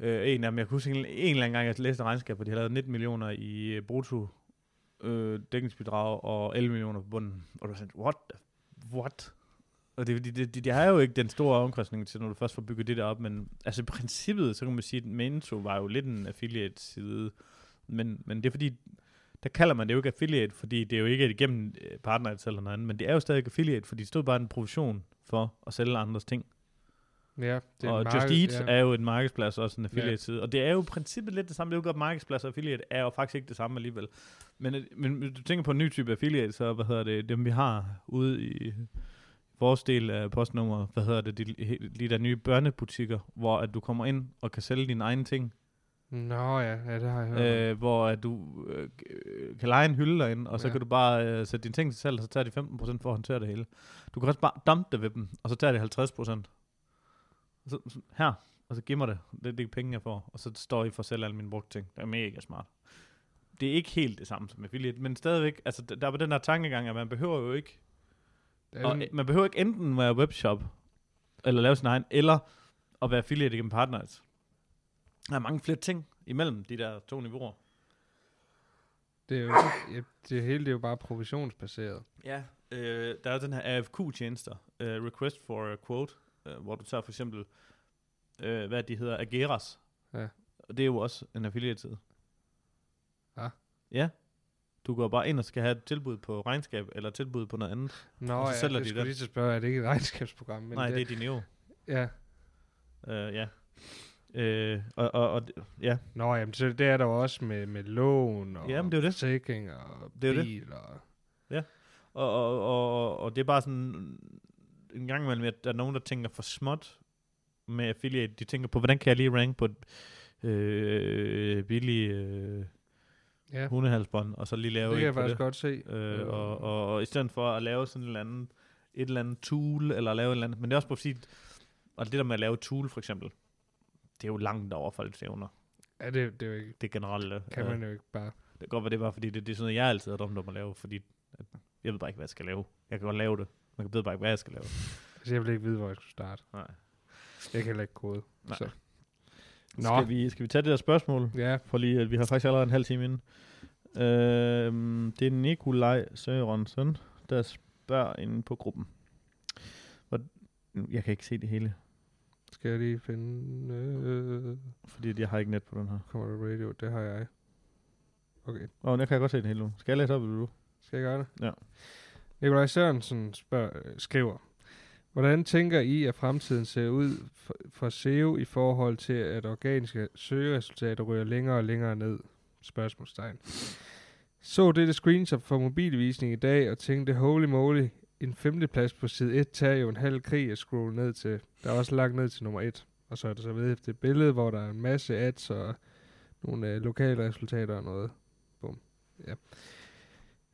Øh, en af dem, jeg kunne huske en, en eller anden gang, jeg læste regnskab, hvor de havde lavet 19 millioner i øh, brutto øh, dækningsbidrag og 11 millioner på bunden. Og du var sådan, what? The, what? Og det, det, det, det, det er jo ikke den store omkostning til, når du først får bygget det der op, men altså i princippet, så kan man sige, at Mento var jo lidt en affiliate-side, men, men det er fordi, der kalder man det jo ikke affiliate, fordi det er jo ikke igennem øh, partner eller noget andet, men det er jo stadig affiliate, fordi det stod bare en provision for at sælge andres ting.
Ja, det er
og
en
Just
marked-
Eat
ja.
er jo en markedsplads, også en affiliate-side. Og det er jo i princippet lidt det samme. Det er jo godt, markedsplads og affiliate er jo faktisk ikke det samme alligevel. Men, øh, men hvis du tænker på en ny type affiliate, så hvad hedder det, dem vi har ude i vores del af postnummer, hvad hedder det, de, de der nye børnebutikker, hvor at du kommer ind og kan sælge dine egne ting.
Nå ja, ja, det har jeg hørt.
Øh, hvor at du øh, øh, kan lege en hylde derinde, og så
Ja.
kan du bare øh, sætte dine ting til salg, og så tager de 15% for at håndtere det hele. Du kan også bare dumpe det ved dem, og så tager de 50%. Og så, så, her, og så gemmer det. Det er det penge, jeg får. Og så står I for at sælge alle mine brugte ting. Det er mega smart. Det er ikke helt det samme som affiliate, men stadigvæk, altså der er den der tankegang, at man behøver jo ikke,
Det er
og,
sådan-
man behøver ikke enten være webshop, eller lave sin egen, eller at være affiliate igennem partners. Der er mange flere ting imellem de der to niveauer.
Det er jo, ja, det hele det er jo bare provisionsbaseret.
Ja, øh, der er den her AFQ-tjenester, øh, Request for a Quote, øh, hvor du tager for eksempel, øh, hvad de hedder, Ageras.
Ja.
Og det er jo også en affiliate-side.
Ja.
Ja. Du går bare ind og skal have et tilbud på regnskab, eller tilbud på noget andet.
Nå,
Og så
ja,
sælger
jeg
de
skulle lige til at spørge, er det ikke et regnskabsprogram? Men
Nej, det er Dineo.
Ja.
Uh, ja. Øh, og, og, og, ja,
Nå, jamen, så det er der også med, med lån og
Jamen, det er det.
forsikring og
Det er jo det.
bil og...
og, og, og, og det er bare sådan en gang imellem, at der er nogen, der tænker for småt med affiliate. De tænker på, hvordan kan jeg lige rank på et øh, billig øh,
Ja,
hundehalsbånd, og så lige lave
det kan jeg faktisk
det.
godt se.
Øh, og, og, og i stedet for at lave sådan et eller andet, et eller andet tool, eller lave et eller andet, men det er også på at og det der med at lave tool for eksempel, det er jo langt over folks evner.
Ja, det, det er jo ikke,
Det generelle.
kan
øh,
man jo ikke bare...
Det kan godt være, det var, fordi det, det er sådan noget, jeg altid har drømt om at lave, fordi at, jeg ved bare ikke, hvad jeg skal lave. Jeg kan godt lave det, men jeg ved bare ikke, hvad jeg skal lave.
Altså, jeg vil ikke vide, hvor jeg skulle starte.
Nej.
Jeg kan heller ikke kode.
Nej.
Så. Nå,
Skal vi, skal vi tage det der spørgsmål?
ja,
For lige, at vi har faktisk allerede en halv time inden. Øhm, det er Nikolaj Sørensen, der spørger inde på gruppen. Hvor, jeg kan ikke se det hele,
skal jeg lige finde... Øh,
fordi jeg har ikke net på den her.
kommer der radio? Det har jeg. Okay,
Åh, oh, jeg kan godt se det hele nu. Skal jeg læse op, eller du?
skal jeg gøre det?
Ja.
Nikolaj Sørensen spørger, øh, skriver, Hvordan tænker I, at fremtiden ser ud for, SEO i forhold til, at organiske søgeresultater ryger længere og længere ned? Spørgsmålstegn. Så dette screenshot fra mobilvisning i dag og tænkte, holy moly, en femteplads på side 1 tager jo en halv krig at scrolle ned til. Der er også langt ned til nummer 1. Og så er der så ved efter et billede, hvor der er en masse ads og nogle øh, lokale resultater og noget. Bum. Ja.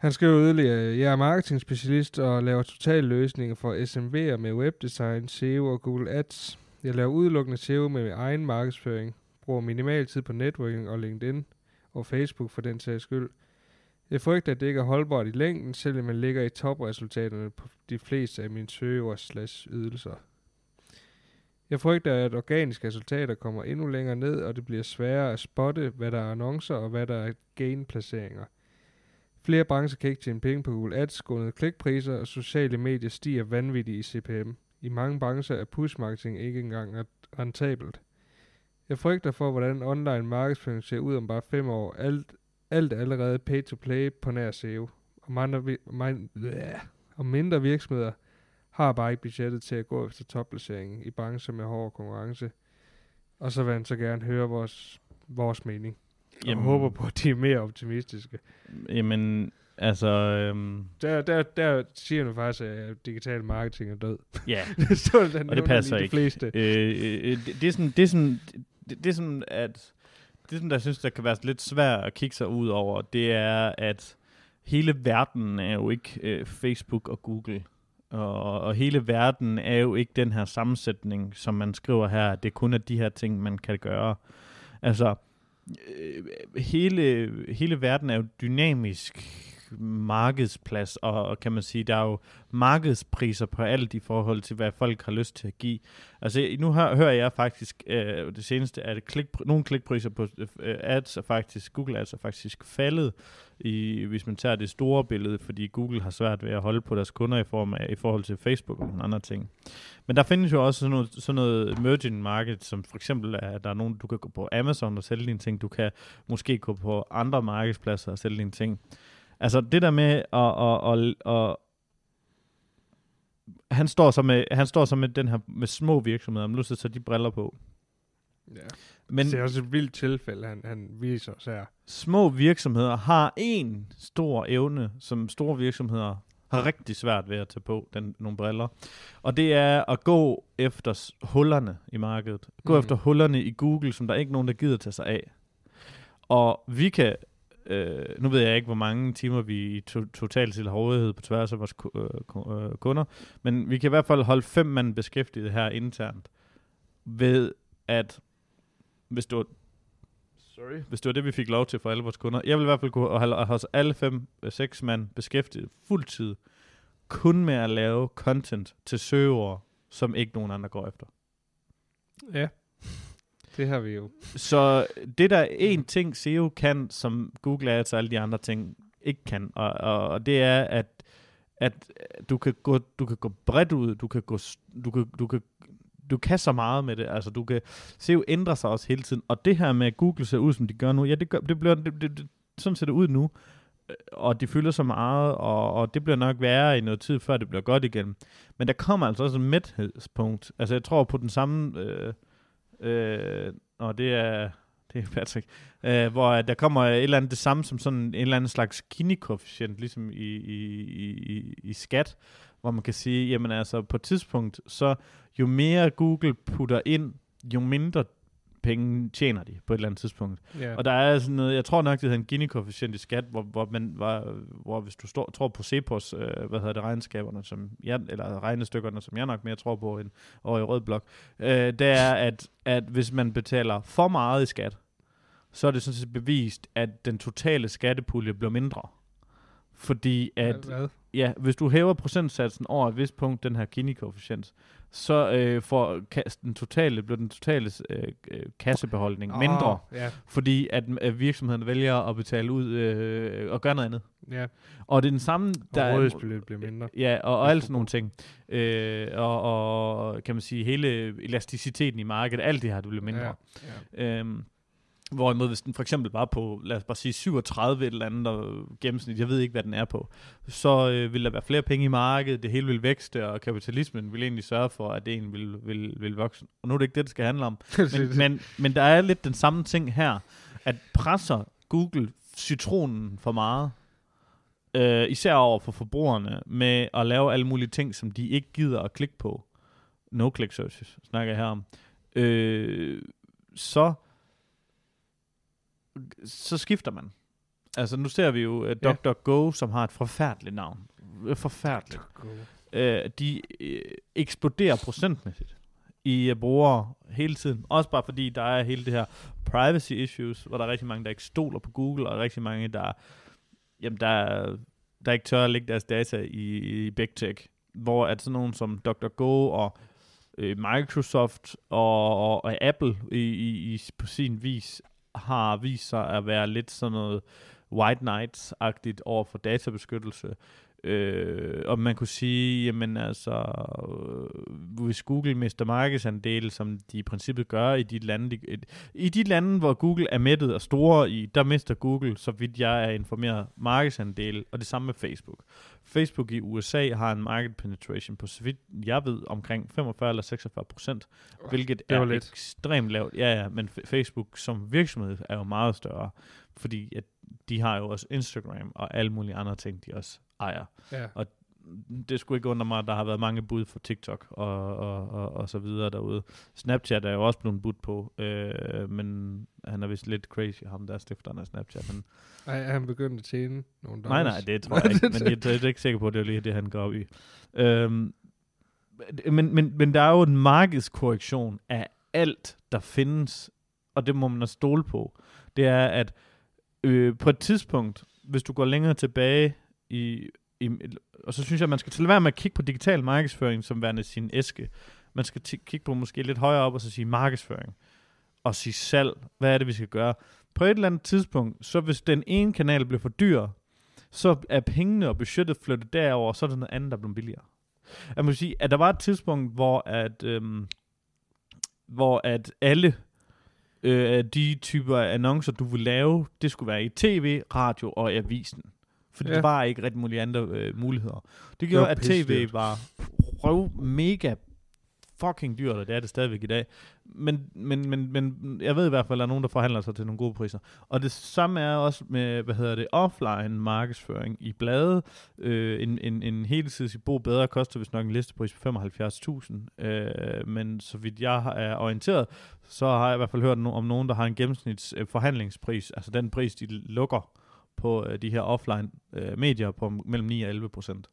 Han skriver yderligere, jeg er marketing-specialist og laver total løsninger for SMV'er med webdesign, SEO og Google Ads. Jeg laver udelukkende SEO med min egen markedsføring, bruger minimal tid på networking og LinkedIn og Facebook for den sags skyld. Jeg frygter, at det ikke er holdbart i længden, selvom man ligger i topresultaterne på de fleste af mine søgeord slash ydelser. Jeg frygter, at organiske resultater kommer endnu længere ned, og det bliver sværere at spotte, hvad der er annoncer og hvad der er gain-placeringer. Flere brancher kan ikke tjene penge på Google Ads, grundet klikpriser, og sociale medier stiger vanvittigt i CPM. I mange brancher er push-marketing ikke engang rentabelt. Jeg frygter for, hvordan online markedsføring ser ud om bare fem år. Alt, alt er allerede pay-to-play på nær SEO. Og, mindre, min, bleh, og mindre virksomheder har bare ikke budgettet til at gå efter topplaceringen i brancher med hård konkurrence. Og så vil han så gerne høre vores, vores mening.
Jamen-
håber på, at de er mere optimistiske.
Jamen, altså, øhm,
Der, der, der siger du faktisk, at digital marketing er død.
ja.
det står der
Og det passer
de
ikke.
fleste.
øh, øh, det, det er sådan, det er sådan, det, det er sådan, at det sådan, der synes, der kan være lidt svært at kigge sig ud over, det er, at hele verden er jo ikke øh, Facebook og Google. Og, og hele verden er jo ikke den her sammensætning, som man skriver her, det kun er de her ting, man kan gøre. Altså, øh, Øh, øh, hele, hele verden er jo dynamisk markedsplads, og, og kan man sige, der er jo markedspriser på alt i forhold til, hvad folk har lyst til at give. Altså, nu hør, hører jeg faktisk øh, det seneste, at klik, nogle klikpriser på øh, ads er faktisk, Google Ads er faktisk faldet, i, hvis man tager det store billede, fordi Google har svært ved at holde på deres kunder i, form af, i forhold til Facebook og nogle andre ting. Men der findes jo også sådan noget, sådan noget emerging market, som for eksempel er, at der er nogen, du kan gå på Amazon og sælge dine ting, du kan måske gå på andre markedspladser og sælge dine ting. Altså det der med at, at, at, at han står så med, han står så med den her med små virksomheder, men nu så de briller på.
Ja.
Men
det er også et vildt tilfælde, han, han viser os her.
små virksomheder har en stor evne, som store virksomheder har rigtig svært ved at tage på, den, nogle briller. Og det er at gå efter hullerne i markedet. Gå
mm.
efter hullerne i Google, som der er ikke nogen, der gider tage sig af. Og vi kan, øh, nu ved jeg ikke, hvor mange timer vi i to, totalt til rådighed på tværs af vores øh, øh, kunder, men vi kan i hvert fald holde fem mand beskæftiget her internt ved at hvis du Sorry. Hvis det var det, vi fik lov til for alle vores kunder. Jeg vil i hvert fald og have hos alle fem, øh, seks mand beskæftiget fuldtid, kun med at lave content til søgeord, som ikke nogen andre går efter.
Ja. Det har vi jo.
Så det der er en ting, SEO kan, som Google Ads altså og alle de andre ting ikke kan, og, og, og det er, at, at du, kan gå, du kan gå bredt ud, du kan, gå, du kan, du kan du kan så meget med det. Altså, du kan SEO ændrer sig også hele tiden. Og det her med, at Google ser ud, som de gør nu, ja, det, gør, det bliver, det, det, det, sådan ser det ud nu. Øh, og de fylder så meget, og, og det bliver nok værre i noget tid, før det bliver godt igen. Men der kommer altså også et mæthedspunkt. Altså jeg tror på den samme, øh, øh, og det er, det er Patrick, øh, hvor der kommer et eller andet det samme som sådan en eller anden slags Gini-koefficient, ligesom i, i, i, i skat, hvor man kan sige, jamen altså på et tidspunkt, så jo mere Google putter ind, jo mindre penge tjener de på et eller andet tidspunkt.
Ja.
Og der er sådan noget, jeg tror nok, det hedder en Gini-koefficient i skat, hvor, hvor, man, hvor, hvor hvis du står, tror på Cepos, øh, hvad hedder det, regnskaberne, som jeg, eller regnestykkerne, som jeg nok mere tror på end over i Rød Blok, øh, det er, at, at hvis man betaler for meget i skat, så er det sådan set bevist, at den totale skattepulje bliver mindre. Fordi at,
Hvad?
ja, hvis du hæver procentsatsen over et vist punkt, den her Gini-koefficient, så øh, får den totale, bliver den totale øh, øh, kassebeholdning mindre,
Åh, ja,
fordi at øh, virksomheden vælger at betale ud øh, og gøre noget andet.
ja.
Og det er den samme, der
Og rådighedsbeløbet bliver mindre.
Ja, og, og alle sådan nogle ting. Øh, og, og kan man sige, hele elasticiteten i markedet, alt det her, det bliver mindre.
Ja, ja.
Øhm, hvorimod hvis den for eksempel var på, lad os bare sige 37 et eller andet og gennemsnit, jeg ved ikke, hvad den er på, så øh, vil der være flere penge i markedet, det hele vil vækste, og kapitalismen vil egentlig sørge for, at det egentlig vil, vil, vil vokse. Og nu er det ikke det, det skal handle om. Men, men, men der er lidt den samme ting her, at presser Google citronen for meget, øh, især over for forbrugerne, med at lave alle mulige ting, som de ikke gider at klikke på. No-click searches, snakker jeg her om. Øh, så så skifter man. Altså nu ser vi jo uh,
Ja.
DuckDuckGo, som har et forfærdeligt navn. Øh, Forfærdeligt. Øh, de øh, eksploderer procentmæssigt i uh, brugere hele tiden. Også bare fordi der er hele det her privacy issues, hvor der er rigtig mange, der ikke stoler på Google, og rigtig mange, der, jamen, der, der ikke tør at lægge deres data i, i big tech. Hvor at sådan nogen som DuckDuckGo og øh, Microsoft og, og, og Apple i, i, i, på sin vis har vist sig at være lidt sådan noget white knights-agtigt over for databeskyttelse. Øh, og man kunne sige, jamen altså, øh, hvis Google mister markedsandel, som de i princippet gør i de lande, de, i de lande, hvor Google er mættet og store i, der mister Google, så vidt jeg er informeret, markedsandel, og det samme med Facebook. Facebook i USA har en market penetration på, så vidt jeg ved, omkring 45 eller 46 procent, hvilket
det
er
lidt.
ekstremt lavt. Ja, ja, men Facebook som virksomhed er jo meget større, fordi at de har jo også Instagram og alle mulige andre ting, de også ejer.
Ja.
Det skulle ikke undre mig, at der har været mange bud for TikTok og, og, og, og så videre derude. Snapchat er jo også blevet budt på, øh, men han er vist lidt crazy, ham der er stifteren af Snapchat. Men,
Ej, er han begyndt at tjene nogle
nej, nej, det tror jeg ikke, men jeg, jeg er ikke sikker på, at det er lige det, han går op i. Øhm, men, men, men der er jo en markedskorrektion af alt, der findes, og det må man stole på. Det er, at øh, på et tidspunkt, hvis du går længere tilbage i, i og så synes jeg, at man skal til være med at kigge på digital markedsføring som værende sin æske. Man skal t- kigge på måske lidt højere op og så sige markedsføring og sige salg. Hvad er det, vi skal gøre? På et eller andet tidspunkt, så hvis den ene kanal bliver for dyr, så er pengene og budgettet flyttet derover, så er der noget andet, der bliver billigere. Jeg må sige, at der var et tidspunkt, hvor at, øhm, hvor at alle øh, de typer af annoncer, du ville lave, det skulle være i tv, radio og avisen. For ja. Der var ikke rigtig mulige andre øh, muligheder. Det gjorde, at tv
pissedyrt.
var røv mega fucking dyrt, og det er det stadigvæk i dag. Men, men, men, men jeg ved i hvert fald, at der er nogen, der forhandler sig til nogle gode priser. Og det samme er også med, hvad hedder det, offline markedsføring i blade. Øh, en, en, en helsides i Bo Bedre koster vist nok en listepris på 75.000. Øh, men så vidt jeg er orienteret, så har jeg i hvert fald hørt om nogen, der har en gennemsnits øh, forhandlingspris, altså den pris, de lukker på øh, de her offline øh, medier på mellem 9 og 11 procent.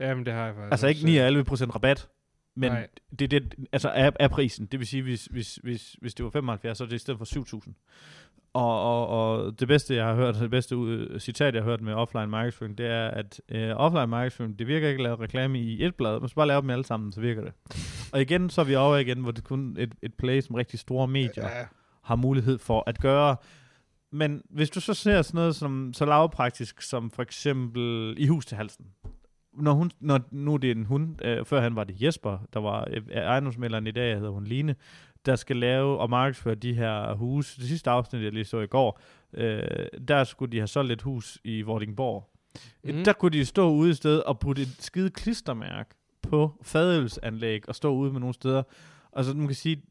Jamen, det har jeg faktisk
Altså ikke
også,
9
øh,
og 11 procent rabat, men
Nej.
det er det, altså er, er prisen. Det vil sige, hvis, hvis, hvis, hvis det var 75, så er det i stedet for 7.000. Og, og, og det bedste, jeg har hørt, det bedste uh, citat, jeg har hørt med offline markedsføring, det er, at uh, offline markedsføring, det virker ikke at lave reklame i et blad, man skal bare lave dem alle sammen, så virker det. Og igen, så er vi over igen, hvor det kun et, et play, som rigtig store medier
Ja,
har mulighed for at gøre. Men hvis du så ser sådan noget som så lavpraktisk som for eksempel i hus til halsen. Når hun, når, nu er det en hun, øh, før han var det Jesper, der var øh, ejendomsmælderen i dag, hedder hun Line. der skal lave og markedsføre de her huse. Det sidste afsnit, jeg lige så i går, øh, der skulle de have solgt et hus i Vordingborg. Mm. Der kunne de stå ude i sted og putte et skide klistermærke på fadølsanlæg og stå ude med nogle steder. Altså, man kan sige,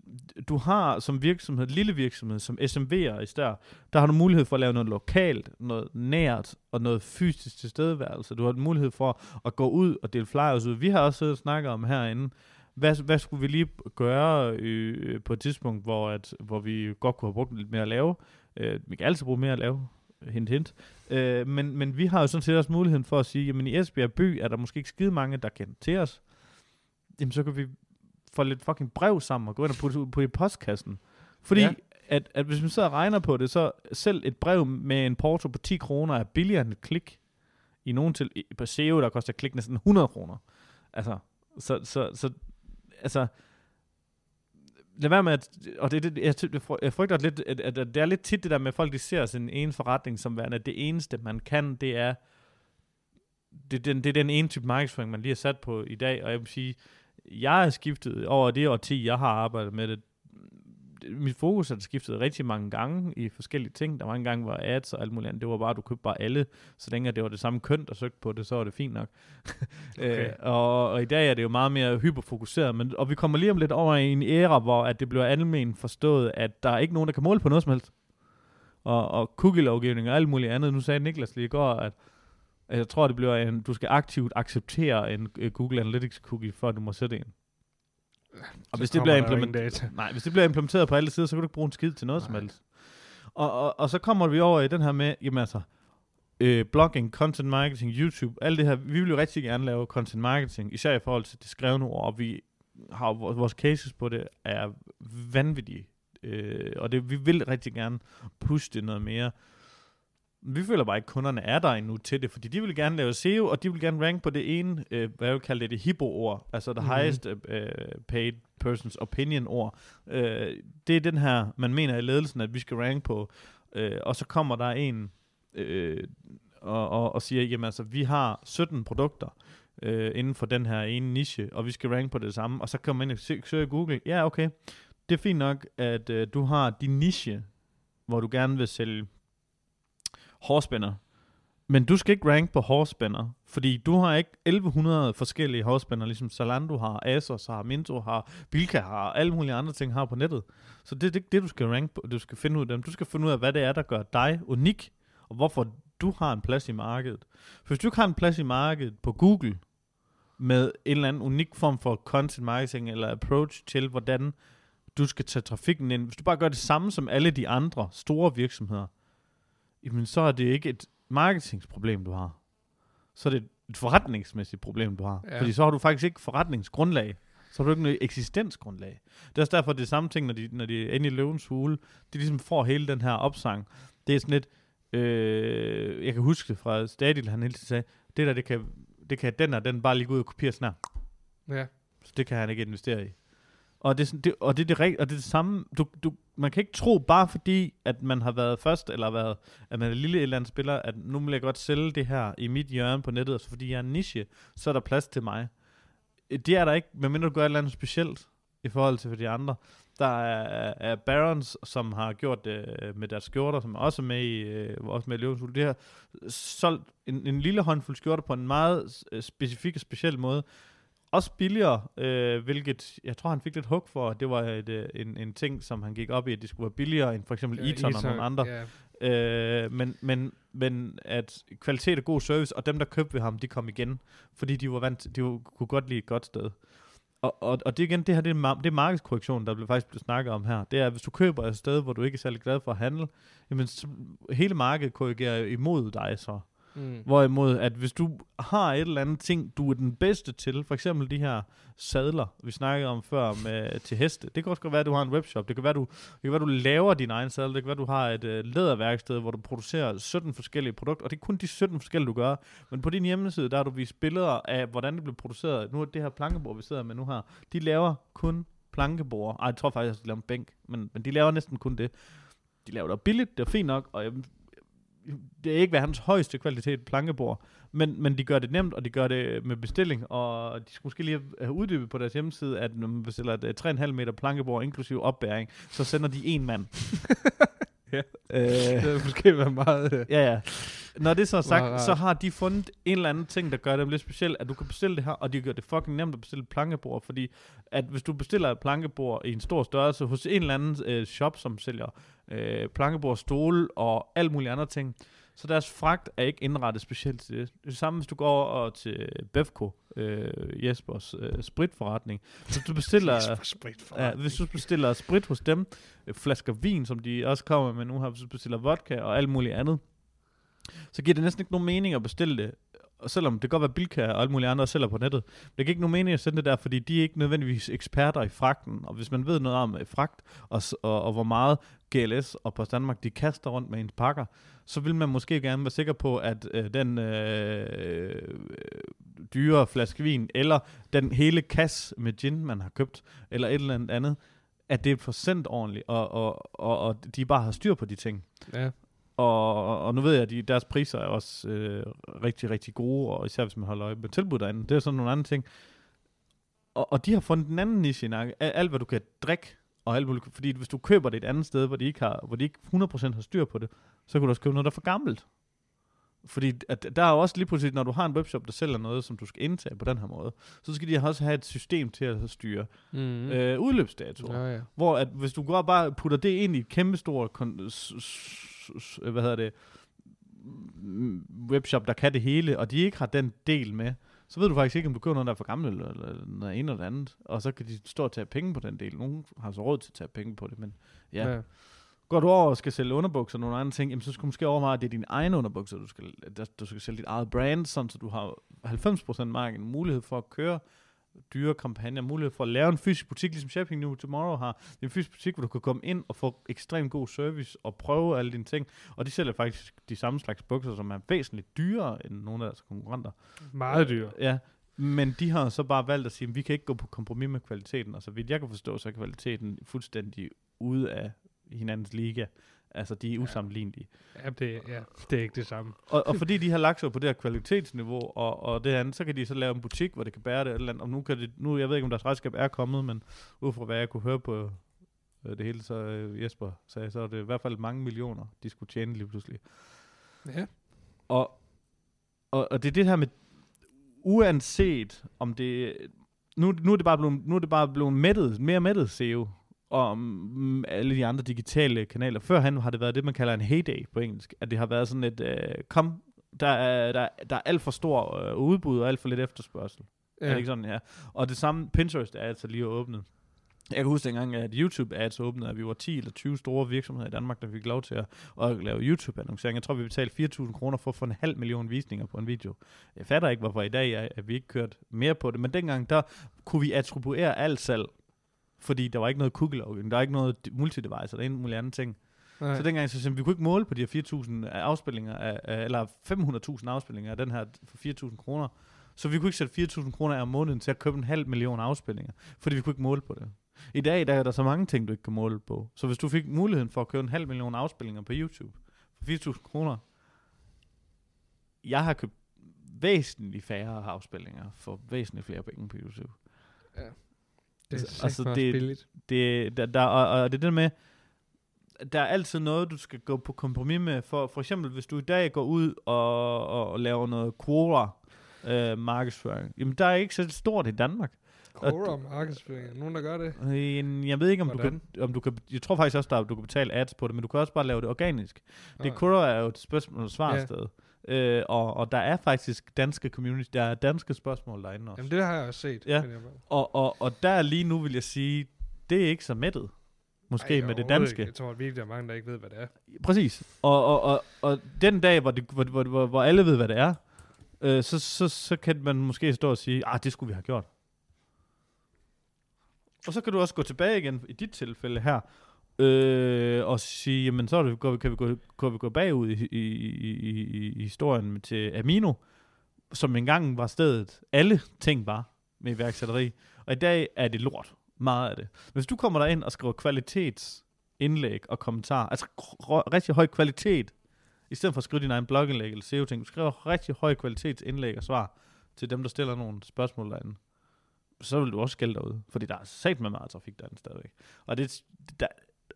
du har som virksomhed, lille virksomhed, som SMV'er i der, der har du mulighed for at lave noget lokalt, noget nært og noget fysisk tilstedeværelse. Du har mulighed for at gå ud og dele flyers ud. Vi har også siddet og snakket om herinde, hvad, hvad skulle vi lige gøre øh, på et tidspunkt, hvor, at, hvor vi godt kunne have brugt lidt mere at lave. Øh, vi kan altid bruge mere at lave, hint hint. Øh, men, men vi har jo sådan set også muligheden for at sige, jamen i Esbjerg by er der måske ikke skide mange, der kender til os. Jamen så kan vi få lidt fucking brev sammen og gå ind og putte, putte i postkassen. Fordi
Ja.
at, at hvis man så regner på det, så selv et brev med en porto på 10 kroner er billigere end et klik. I nogen til, på SEO, der koster klik næsten 100 kroner. Altså, så, så, så altså, lad være med at, og det, er det jeg, jeg fry- jeg frygter lidt, at, at, at det er lidt tit det der med, at folk de ser sin ene forretning som værende, at det eneste, man kan, det er, det, den, det er den ene type markedsføring, man lige har sat på i dag, og jeg vil sige, jeg er skiftet over det årti, jeg har arbejdet med det, mit fokus er skiftet rigtig mange gange i forskellige ting. Der var en gang, hvor ads og alt muligt andet, det var bare, at du købte bare alle, så længe det var det samme køn, der søgte på det, så var det fint nok.
Okay.
øh, og, og i dag er det jo meget mere hyperfokuseret, men, og vi kommer lige om lidt over i en æra, hvor at det bliver almen forstået, at der er ikke nogen, der kan måle på noget som helst. Og, og cookie-lovgivning og alt muligt andet. Nu sagde Niklas lige i går, at jeg tror, det bliver en, du skal aktivt acceptere en uh, Google Analytics cookie, at du må sætte en. Og hvis det bliver implementeret, nej, hvis det bliver implementeret på alle sider, så kan du ikke bruge en skid til noget som
Nej.
helst. Og, og, og så kommer vi over i den her med, jamen altså, øh, blogging, content marketing, YouTube, alt det her. Vi vil jo rigtig gerne lave content marketing, især i forhold til det skrevne ord, og vi har vores cases på det er vanvittige. Øh, og det, vi vil rigtig gerne pushe det noget mere. Vi føler bare ikke, at kunderne er der endnu til det, fordi de vil gerne lave SEO, og de vil gerne rank på det ene, øh, hvad jeg vil kalde det, det hippo-ord, altså the
Mhm.
mm-hmm. highest øh, paid person's opinion-ord. Øh, det er den her, man mener i ledelsen, at vi skal rank på, øh, og så kommer der en øh, og, og, og siger, jamen altså, vi har 17 produkter øh, inden for den her ene niche, og vi skal rank på det samme, og så kommer man ind og sø- søger i Google, ja okay, det er fint nok, at øh, du har din niche, hvor du gerne vil sælge hårspænder. Men du skal ikke rank på hårspænder, fordi du har ikke 1100 forskellige hårspænder, ligesom Zalando har, Asos har, Minto har, Bilka har, alle mulige andre ting har på nettet. Så det er ikke det, du skal rank på, du skal finde ud af dem. Du skal finde ud af, hvad det er, der gør dig unik, og hvorfor du har en plads i markedet. For hvis du ikke har en plads i markedet på Google, med en eller anden unik form for content marketing eller approach til, hvordan du skal tage trafikken ind. Hvis du bare gør det samme som alle de andre store virksomheder, jamen så er det ikke et marketingsproblem, du har. Så er det et forretningsmæssigt problem, du har.
Ja.
Fordi så har du faktisk ikke forretningsgrundlag. Så har du ikke noget eksistensgrundlag. Det er også derfor, det er samme ting, når de, når de er inde i løvens hule. De ligesom får hele den her opsang. Det er sådan lidt, øh, jeg kan huske det fra Stadil, han hele tiden sagde, det der, det kan, det kan den og den bare lige gå ud og kopiere sådan her.
Ja.
Så det kan han ikke investere i. Og det, er sådan- det, og det, er det, rigt- og det er det samme. Du, du, man kan ikke tro, bare fordi, at man har været først, eller været, at man er lille et eller andet spiller, at nu vil jeg godt sælge det her i mit hjørne på nettet, altså fordi jeg er en niche, så er der plads til mig. Øh, det er der ikke, medmindre du gør et eller andet specielt i forhold til for de andre. Der er, er Barons, som har gjort det øh, med deres skjorter, som er også med i, øh, også med i Løvens Det har solgt en, en lille håndfuld skjorter på en meget øh, specifik og speciel måde. Også billigere, øh, hvilket jeg tror, han fik lidt hug for. Det var et, øh, en, en ting, som han gik op i, at det skulle være billigere end for eksempel ja, Eton og nogle andre.
Ja.
Øh, men, men, men at kvalitet og god service, og dem, der købte ved ham, de kom igen, fordi de var vant, de var, kunne godt lide et godt sted. Og, og, og det igen, det her, det er, det er markedskorrektion, der blev faktisk blevet snakket om her. Det er, at hvis du køber et sted, hvor du ikke er særlig glad for at handle, jamen så, hele markedet korrigerer imod dig så.
Mm.
Hvorimod, at hvis du har et eller andet ting, du er den bedste til, for eksempel de her sadler, vi snakkede om før med, til heste. Det kan også godt være, at du har en webshop. Det kan være, at du, det kan være, at du laver din egen sadel. Det kan være, at du har et øh, læderværksted, hvor du producerer 17 forskellige produkter. Og det er kun de 17 forskellige, du gør. Men på din hjemmeside, der har du vist billeder af, hvordan det bliver produceret. Nu er det her plankebord, vi sidder med nu her. De laver kun plankebord. Ej, jeg tror faktisk, at de laver en bænk. Men, men de laver næsten kun det. De laver det billigt, det er fint nok. Og jeg, det er ikke verdens højeste kvalitet plankebord, men, men de gør det nemt, og de gør det med bestilling, og de skulle måske lige have uddybet på deres hjemmeside, at når man bestiller et øh, 3,5 meter plankebord, inklusive opbæring, så sender de en mand.
Ja.
Øh,
Det havde måske været meget... Øh,
Ja, ja. Når det så er sagt, så har de fundet en eller anden ting, der gør det lidt specielt, at du kan bestille det her, og de gør det fucking nemt at bestille plankebord, fordi at hvis du bestiller et plankebord i en stor størrelse hos en eller anden øh, shop, som sælger øh, plankebord, stole og alt muligt andre ting, så deres fragt er ikke indrettet specielt til det. Det samme, hvis du går over til Bevco, øh, Jespers øh, spritforretning. Hvis du bestiller... Ja, hvis du bestiller sprit hos dem, øh, flasker vin, som de også kommer med nu her, hvis du bestiller vodka og alt muligt andet, så giver det næsten ikke nogen mening at bestille det. Og selvom det kan godt være Bilka og alle mulige andre sælger på nettet. Men det giver ikke nogen mening at sende det der, fordi de er ikke nødvendigvis eksperter i fragten. Og hvis man ved noget om øh, fragt, og, og, og hvor meget GLS og Post Danmark, de kaster rundt med ens pakker, så vil man måske gerne være sikker på, at øh, den øh, øh dyre flaske vin, eller den hele kasse med gin, man har købt, eller et eller andet andet, at det er forsendt ordentligt, og, og, og, og de bare har styr på de ting.
Ja.
Og, og, nu ved jeg, at de, deres priser er også øh, rigtig, rigtig gode, og især hvis man holder øje med tilbud derinde. Det er sådan nogle andre ting. Og, og de har fundet en anden niche i nakke. Alt, hvad du kan drikke, og alt, kan- fordi hvis du køber det et andet sted, hvor de ikke, har, hvor de ikke 100% har styr på det, så kan du også købe noget, der er for gammelt. Fordi at der er jo også lige pludselig, når du har en webshop, der sælger noget, som du skal indtage på den her måde, så skal de også have et system til at styre
Mm.
øh, udløbsdatoer.
Ja, ja.
Hvor at hvis du går og bare putter det ind i et kæmpestort kon- hvad hedder det, webshop, der kan det hele, og de ikke har den del med, så ved du faktisk ikke, om du køber noget, der er for gammelt, eller, eller noget ene eller andet. Og så kan de stå og tage penge på den del. Nogle har så råd til at tage penge på det, men ja. ja.
ja.
Går du over og skal sælge underbukser og nogle andre ting, jamen, så skal du måske overveje, at det er dine egne underbukser, du skal, der, du skal sælge dit eget brand, sådan, så du har 90% marken mulighed for at køre dyre kampagner, mulighed for at lave en fysisk butik, ligesom Shopping New Tomorrow har. Det er en fysisk butik, hvor du kan komme ind og få ekstremt god service og prøve alle dine ting. Og de sælger faktisk de samme slags bukser, som er væsentligt dyrere end nogle af deres konkurrenter.
Meget dyr.
Ja, men de har så bare valgt at sige, at vi kan ikke gå på kompromis med kvaliteten. Og så vidt jeg kan forstå, så er kvaliteten fuldstændig ude af hinandens liga. Altså, de er usammenlignelige.
Ja, det, ja, det er ikke det samme.
Og, og fordi de har lagt sig på det her kvalitetsniveau, og, og det andet, så kan de så lave en butik, hvor det kan bære det, eller andet. og nu kan det, nu, jeg ved ikke, om deres regnskab er kommet, men ud fra hvad jeg kunne høre på øh, det hele, så øh, Jesper sagde, så er det i hvert fald mange millioner, de skulle tjene lige pludselig.
Ja.
Og, og, og det er det her med, uanset om det, nu, nu er det bare blevet, nu er det bare blevet mættet, mere mættet SEO, om alle de andre digitale kanaler. Førhen har det været det, man kalder en heyday på engelsk. At det har været sådan et, øh, kom, der er, der, der er alt for stor øh, udbud og alt for lidt efterspørgsel. Ja. Er det ikke sådan, ja? Og det samme, Pinterest er altså lige åbnet. Jeg kan huske dengang, at YouTube Ads åbnede, at vi var 10 eller 20 store virksomheder i Danmark, der fik lov til at, at lave YouTube-annoncering. Jeg tror, vi betalte 4.000 kroner for at få en halv million visninger på en video. Jeg fatter ikke, hvorfor i dag at vi ikke kørt mere på det, men dengang, der kunne vi attribuere alt salg, fordi der var ikke noget cookie-logging, der var ikke noget multidevice, eller en mulig anden ting.
Nej.
Så dengang, så simpelthen, vi kunne ikke måle på de her 4.000 afspillinger, af, eller 500.000 afspillinger af den her for 4.000 kroner. Så vi kunne ikke sætte 4.000 kroner af måneden til at købe en halv million afspillinger, fordi vi kunne ikke måle på det. I dag der er der så mange ting, du ikke kan måle på. Så hvis du fik muligheden for at købe en halv million afspillinger på YouTube for 4.000 kroner, jeg har købt væsentligt færre afspillinger for væsentligt flere penge på YouTube.
Det er
altså,
altså,
det-
det, billigt.
det, der, der, og, og det er det med, der er altid noget, du skal gå på kompromis med. For, for eksempel, hvis du i dag går ud og, og, og laver noget quora øh, markedsføring, jamen der er ikke så stort i Danmark.
Quora markedsføring. Er Nogen, der gør det?
Øh, Jeg ved ikke, om du,
Hvordan?
kan, om du kan... Jeg tror faktisk også, der, du kan betale ads på det, men du kan også bare lave det organisk. Det
Ah.
Quora er jo et spørgsmål og svar
Ja.
sted. Øh, og, og der er faktisk danske community, der er danske spørgsmål derinde også.
Jamen, det har jeg også set.
Ja. Og, og, og der lige nu vil jeg sige, det er ikke så mættet. Måske
Ej,
med det danske.
ikke. Jeg tror virkelig, der er mange, der ikke ved, hvad det er.
Præcis. Og, og, og, og den dag, hvor, det, hvor, hvor, hvor, hvor alle ved, hvad det er, øh, så, så, så kan man måske stå og sige, ah, det skulle vi have gjort. Og så kan du også gå tilbage igen, i dit tilfælde her, øh, og sige, jamen så det, går vi, kan, vi gå, kan vi gå bagud i, i, i, i, i historien til Amino, som engang var stedet, alle ting var med iværksætteri. Og i dag er det lort, meget af det. Hvis du kommer derind og skriver kvalitetsindlæg og kommentarer, altså rigtig høj kvalitet I stedet for at skrive din egen blogindlæg eller SEO-ting, du skriver rigtig høj kvalitetsindlæg og svar til dem, der stiller nogle spørgsmål derinde. Så vil du også skælde derude, fordi der er sat med meget trafik derinde stadigvæk. Og det, der,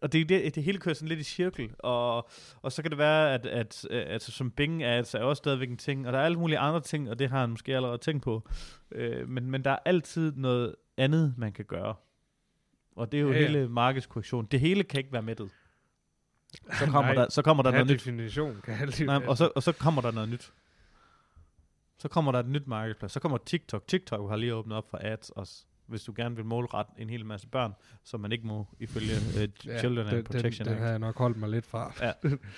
og det, det, det hele kører sådan lidt i cirkel, og, og så kan det være, at, at, at, at som Bing ads er også stadigvæk en ting, og der er alle mulige andre ting, og det har han måske allerede tænkt på. Øh, men, men der er altid noget andet, man kan gøre. Og det er jo
Ja,
ja, hele markedskorrektion. Det hele kan ikke være mættet. Så kommer
Nej,
der, så kommer der noget nyt.
definition kan altid
Nej, og, så, og så kommer der noget nyt. Så kommer der et nyt markedsplads. Så kommer TikTok. TikTok har lige åbnet op for ads også. Hvis du gerne vil målrette en hel masse børn, som man ikke må ifølge uh,
Ja,
Children and
den,
Protection
den, den
Act.
har jeg nok holdt mig lidt fra.
Ja.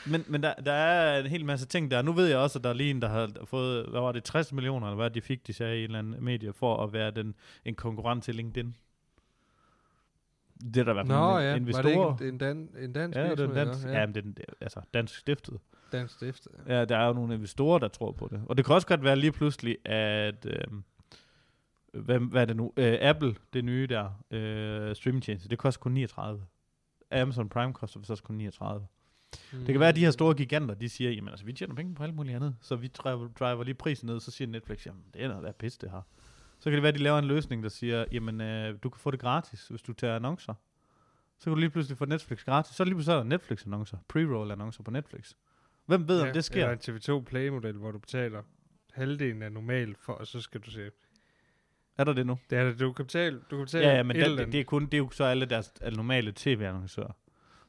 Men, men der, der er en hel masse ting der. Nu ved jeg også, at der er lige en, der har fået, hvad var det, 60 millioner, eller hvad de fik, de sagde i en eller anden medie, for at være den, en konkurrent til LinkedIn. Det er der i hvert fald
Nå
en-
ja,
investorer.
var det ikke en, dan, en dansk
ja, det er
virksomhed?
dansk,
eller?
ja. men det er den, altså dansk stiftet.
dansk stiftet.
Ja, der er jo nogle investorer, der tror på det. Og det kan også godt være lige pludselig, at... Øh, hvad, hvad er det nu? Øh, Apple, det nye der, øh, streamingtjeneste, det koster kun 39. Amazon Prime koster også kun 39.
Mm.
Det kan være, at de her store giganter, de siger, jamen altså, vi tjener penge på alt muligt andet, så vi driver, driver lige prisen ned, så siger Netflix, jamen det er noget værd pis, det her. Så kan det være, at de laver en løsning, der siger, jamen øh, du kan få det gratis, hvis du tager annoncer. Så kan du lige pludselig få Netflix gratis. Så lige pludselig er der Netflix-annoncer, pre-roll annoncer på Netflix. Hvem ved, om det sker?
Eller en TV2 Play-model, hvor du betaler halvdelen af normalt for, og så skal du se.
Er der det nu?
Det er det, du kan betale, du kan betale
Ja, ja men
et
det, det, det, er kun, det er jo så alle deres alle normale tv-annoncører.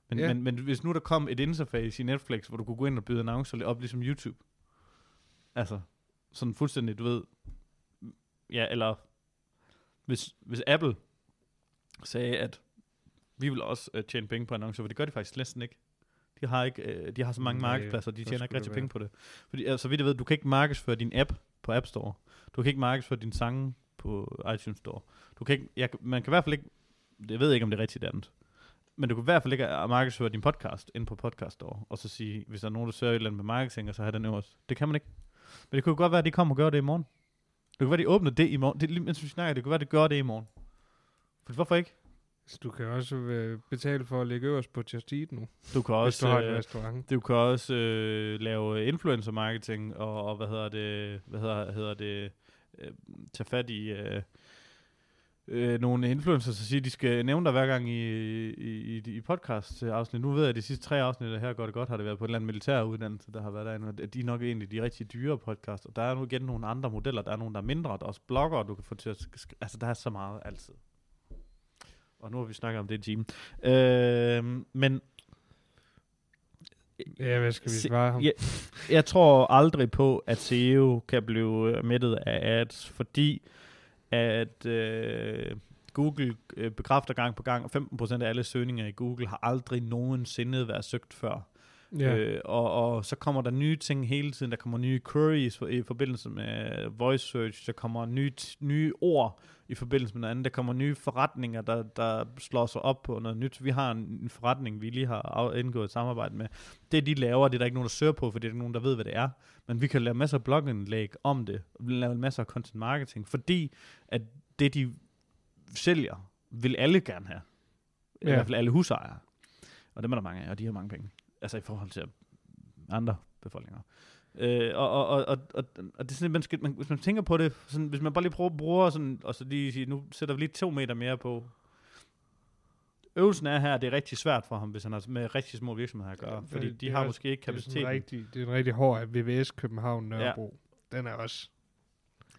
Men,
Ja.
men, men hvis nu der kom et interface i Netflix, hvor du kunne gå ind og byde annoncer op ligesom YouTube. Altså, sådan fuldstændig, du ved. Ja, eller hvis, hvis Apple sagde, at vi vil også uh, tjene penge på annoncer, for det gør de faktisk næsten ikke. De har, ikke, uh, de har så mange
Nej,
markedspladser, de
så
tjener ikke rigtig penge på det. Fordi, altså, vidt jeg ved, du kan ikke markedsføre din app på App Store. Du kan ikke markedsføre din sange på iTunes Store. Du kan ikke, jeg, man kan i hvert fald ikke, jeg ved ikke, om det er rigtigt andet, men du kan i hvert fald ikke markedsføre din podcast ind på Podcast Store, og så sige, hvis der er nogen, der søger et eller andet med marketing, og så have den øverst. Det kan man ikke. Men det kunne godt være, at de kommer og gør det i morgen. Det kunne være, at de åbner det i morgen. Det, mens vi snakker, det kunne være, at de gør det i morgen. For hvorfor ikke?
Så du kan også øh, betale for at ligge øverst på Just Eat nu,
Du kan også,
du har
øh,
restaurant.
du kan også øh, lave influencer marketing og, og hvad hedder det, hvad hedder, hedder det, øh, tage fat i øh, øh, nogle influencers og sige, at de skal nævne dig hver gang i, i, i, i podcast afsnit. Nu ved jeg, at de sidste tre afsnit her går det godt, har det været på en eller anden militær uddannelse, der har været derinde, og de er nok egentlig de rigtig dyre podcast, og der er nu igen nogle andre modeller, der er nogle, der er mindre, der er også blogger, du kan få til at, altså der er så meget altid. Og nu har vi snakket om det i timen. Øh, men
Ja, hvad skal vi svare ham?
Ja, jeg tror aldrig på, at SEO kan blive øh, mættet af ads, fordi at øh, Google øh, bekræfter gang på gang, og 15% af alle søgninger i Google har aldrig nogensinde været søgt før.
Ja.
Øh, og, og så kommer der nye ting hele tiden. Der kommer nye queries for, i forbindelse med voice search. Der kommer nye, nye ord i forbindelse med noget andet. Der kommer nye forretninger, der, der slår sig op på noget nyt. Vi har en, en forretning, vi lige har indgået et samarbejde med. Det de laver, det er der ikke nogen, der søger på, for det er der nogen, der ved, hvad det er. Men vi kan lave masser af blogindlæg om det. Vi lave masser af content marketing, fordi at det, de sælger, vil alle gerne have. I
Ja.
hvert fald alle husejere. Og dem er der mange af, og de har mange penge. Altså i forhold til andre befolkninger. Øh, og, og, og, og, og, og det er sådan, man skal, man, hvis man tænker på det, sådan, hvis man bare lige prøver, bruger sådan, og så lige sige, nu sætter vi lige to meter mere på. Øvelsen er her, at det er rigtig svært for ham, hvis han har med rigtig små virksomheder at gøre,
Ja,
fordi
det-
de
det er
har
også-
måske ikke
Det er,
kapaciteten.
rigtig, det er en rigtig hård VVS København Nørrebro. Ja. Den er også...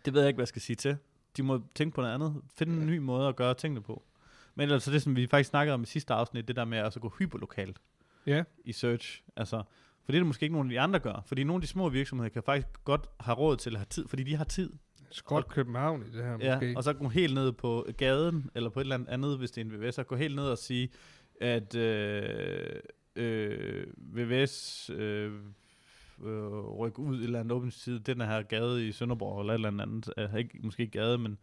Det ved jeg ikke, hvad jeg skal sige til. De må tænke på noget andet. Finde en ny måde at gøre tingene på. Men ellers så er det, som vi faktisk snakkede om i sidste afsnit, det der med at altså gå hyperlokalt
Ja,
i search. Altså, for det er det måske ikke nogen af de andre gør. Fordi nogle af de små virksomheder kan faktisk godt have råd til at have tid, fordi de har tid.
skråt København i det her
Ja,
måske.
og så gå helt ned på gaden, eller på et eller andet hvis det er en VVS, og gå helt ned og sige, at øh, øh, VVS øh, øh, rykke ud i et eller andet åbningstid, den her gade i Sønderborg, eller et eller andet, øh, ikke, måske ikke gade, men,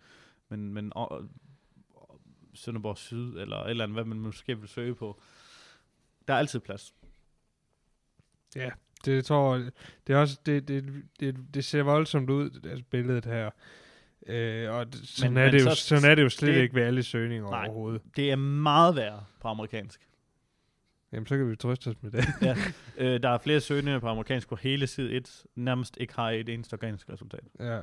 men, men øh, Sønderborg Syd, eller et eller andet, hvad man måske vil søge på. Der er altid plads.
Ja, det jeg tror det er også det, det, det, det ser voldsomt ud altså billedet her. Øh, og det, sådan,
Men-
er
men
det jo,
så-
sådan er det jo slet
det-
ikke ved alle søgninger
Nej.
overhovedet.
Det er meget værre på amerikansk.
Jamen, så kan vi trøste os med det.
ja. øh, der er flere søgninger på amerikansk, hvor hele side 1 nærmest ikke har et eneste organisk resultat.
ja.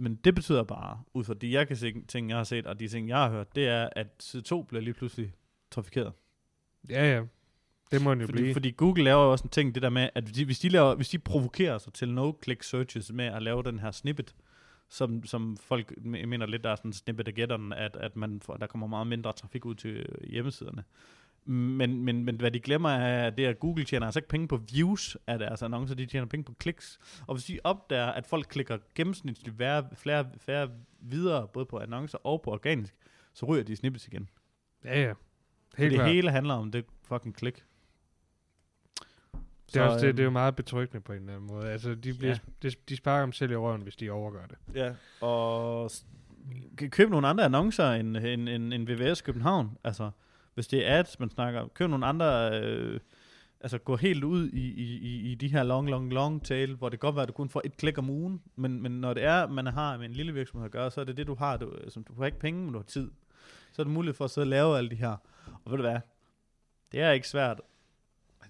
Men det betyder bare, ud fra de jeg kan se, ting, jeg har set, og de ting, jeg har hørt, det er, at side 2 bliver lige pludselig trafikeret.
Ja, ja. Det må den jo
Fordi,
blive.
fordi Google laver jo også en ting, det der med, at de, hvis, de laver, hvis de provokerer sig til no-click searches med at lave den her snippet, som, som folk me- mener lidt, der er sådan snippet af gætteren, at, at man får, der kommer meget mindre trafik ud til hjemmesiderne. Men, men, men hvad de glemmer er, det er, at Google tjener altså ikke penge på views af deres annoncer, de tjener penge på kliks. Og hvis de opdager, at folk klikker gennemsnitligt færre, flere, færre videre, både på annoncer og på organisk, så ryger de snippets igen.
Ja, ja.
Helt
Helt
det
klart.
hele handler om det fucking klik.
Det er, også, det,
øhm,
det er jo meget betryggende på en eller anden måde. Altså, de, bliver,
Ja.
de, de sparker dem selv i røven, hvis de overgør det.
Ja, og købe nogle andre annoncer end, end, end, end VVS København. Altså, hvis det er ads, man snakker, køb nogle andre, øh, altså gå helt ud i, i, i, i de her long, long, long tail, hvor det kan godt være, at du kun får et klik om ugen, men, men når det er, man har med en lille virksomhed at gøre, så er det det, du har. Du, som, du har ikke penge, men du har tid. Så er det muligt for at sidde og lave alle de her. Og ved du hvad? Det er ikke svært.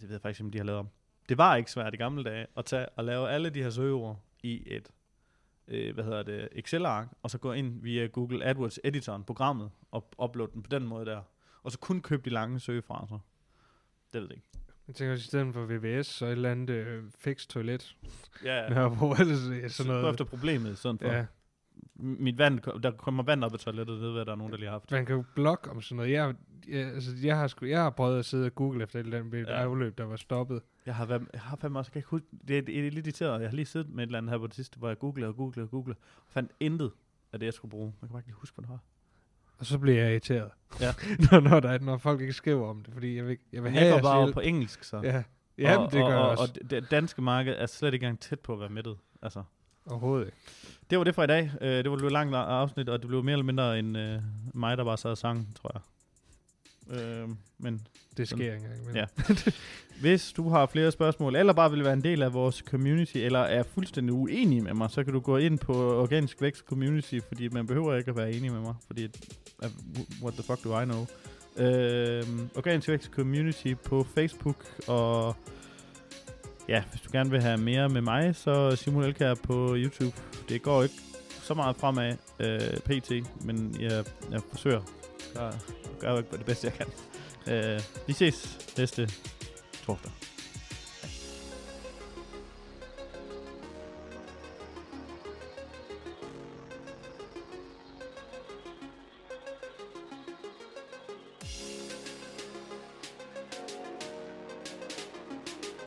Det ved jeg faktisk ikke, om de har lavet om. Det var ikke svært i gamle dage at tage og lave alle de her søgeord i et øh, hvad hedder det, Excel-ark, og så gå ind via Google AdWords editoren, programmet, og uploade den på den måde der. Og så kun købe de lange søgefraser. Det ved jeg ikke.
Jeg tænker også, i stedet for VVS, så et eller andet øh, fix toilet.
Ja,
Ja. Nørrebro, eller sådan
så
noget.
gå efter problemet, sådan for.
Ja,
Mit vand, der kommer vand op i toilettet, ved jeg, der er nogen, der lige har haft.
man kan jo blogge om sådan noget. Jeg, jeg, altså, jeg, har, sgu, jeg har prøvet at sidde og google efter et eller andet
Ja.
afløb, der var stoppet.
Jeg har, været, jeg har fandme også, jeg kan ikke huske, det er, det er lidt irriteret. Jeg har lige siddet med et eller andet her på det sidste, hvor jeg googlede og googlede og googlede, og fandt intet af det, jeg skulle bruge. Jeg kan bare ikke lige huske, hvad det var.
Og så bliver jeg irriteret.
Ja.
når, når, der, er- når folk ikke skriver om det, fordi jeg vil, jeg vil have
Jeg går bare på engelsk, så.
Ja, Jamen,
og,
det gør
og,
jeg
og,
også.
Og det danske marked er slet ikke engang tæt på at være mættet. Altså.
Overhovedet ikke.
Det var det for i dag. Uh, det var et langt afsnit, og det blev mere eller mindre end uh, mig, der bare sad og sang, tror jeg. Uh, men
Det sker ikke engang.
Ja. hvis du har flere spørgsmål, eller bare vil være en del af vores community, eller er fuldstændig uenig med mig, så kan du gå ind på Organisk Vækst Community, fordi man behøver ikke at være enig med mig, fordi uh, what the fuck do I know? Uh, Organisk Vækst Community på Facebook, og ja, hvis du gerne vil have mere med mig, så Simon Elkær på YouTube. Det går ikke så meget fremad øh, pt, men jeg, jeg forsøger. Jeg gør jo det bedste, jeg kan. Øh, vi ses næste torsdag.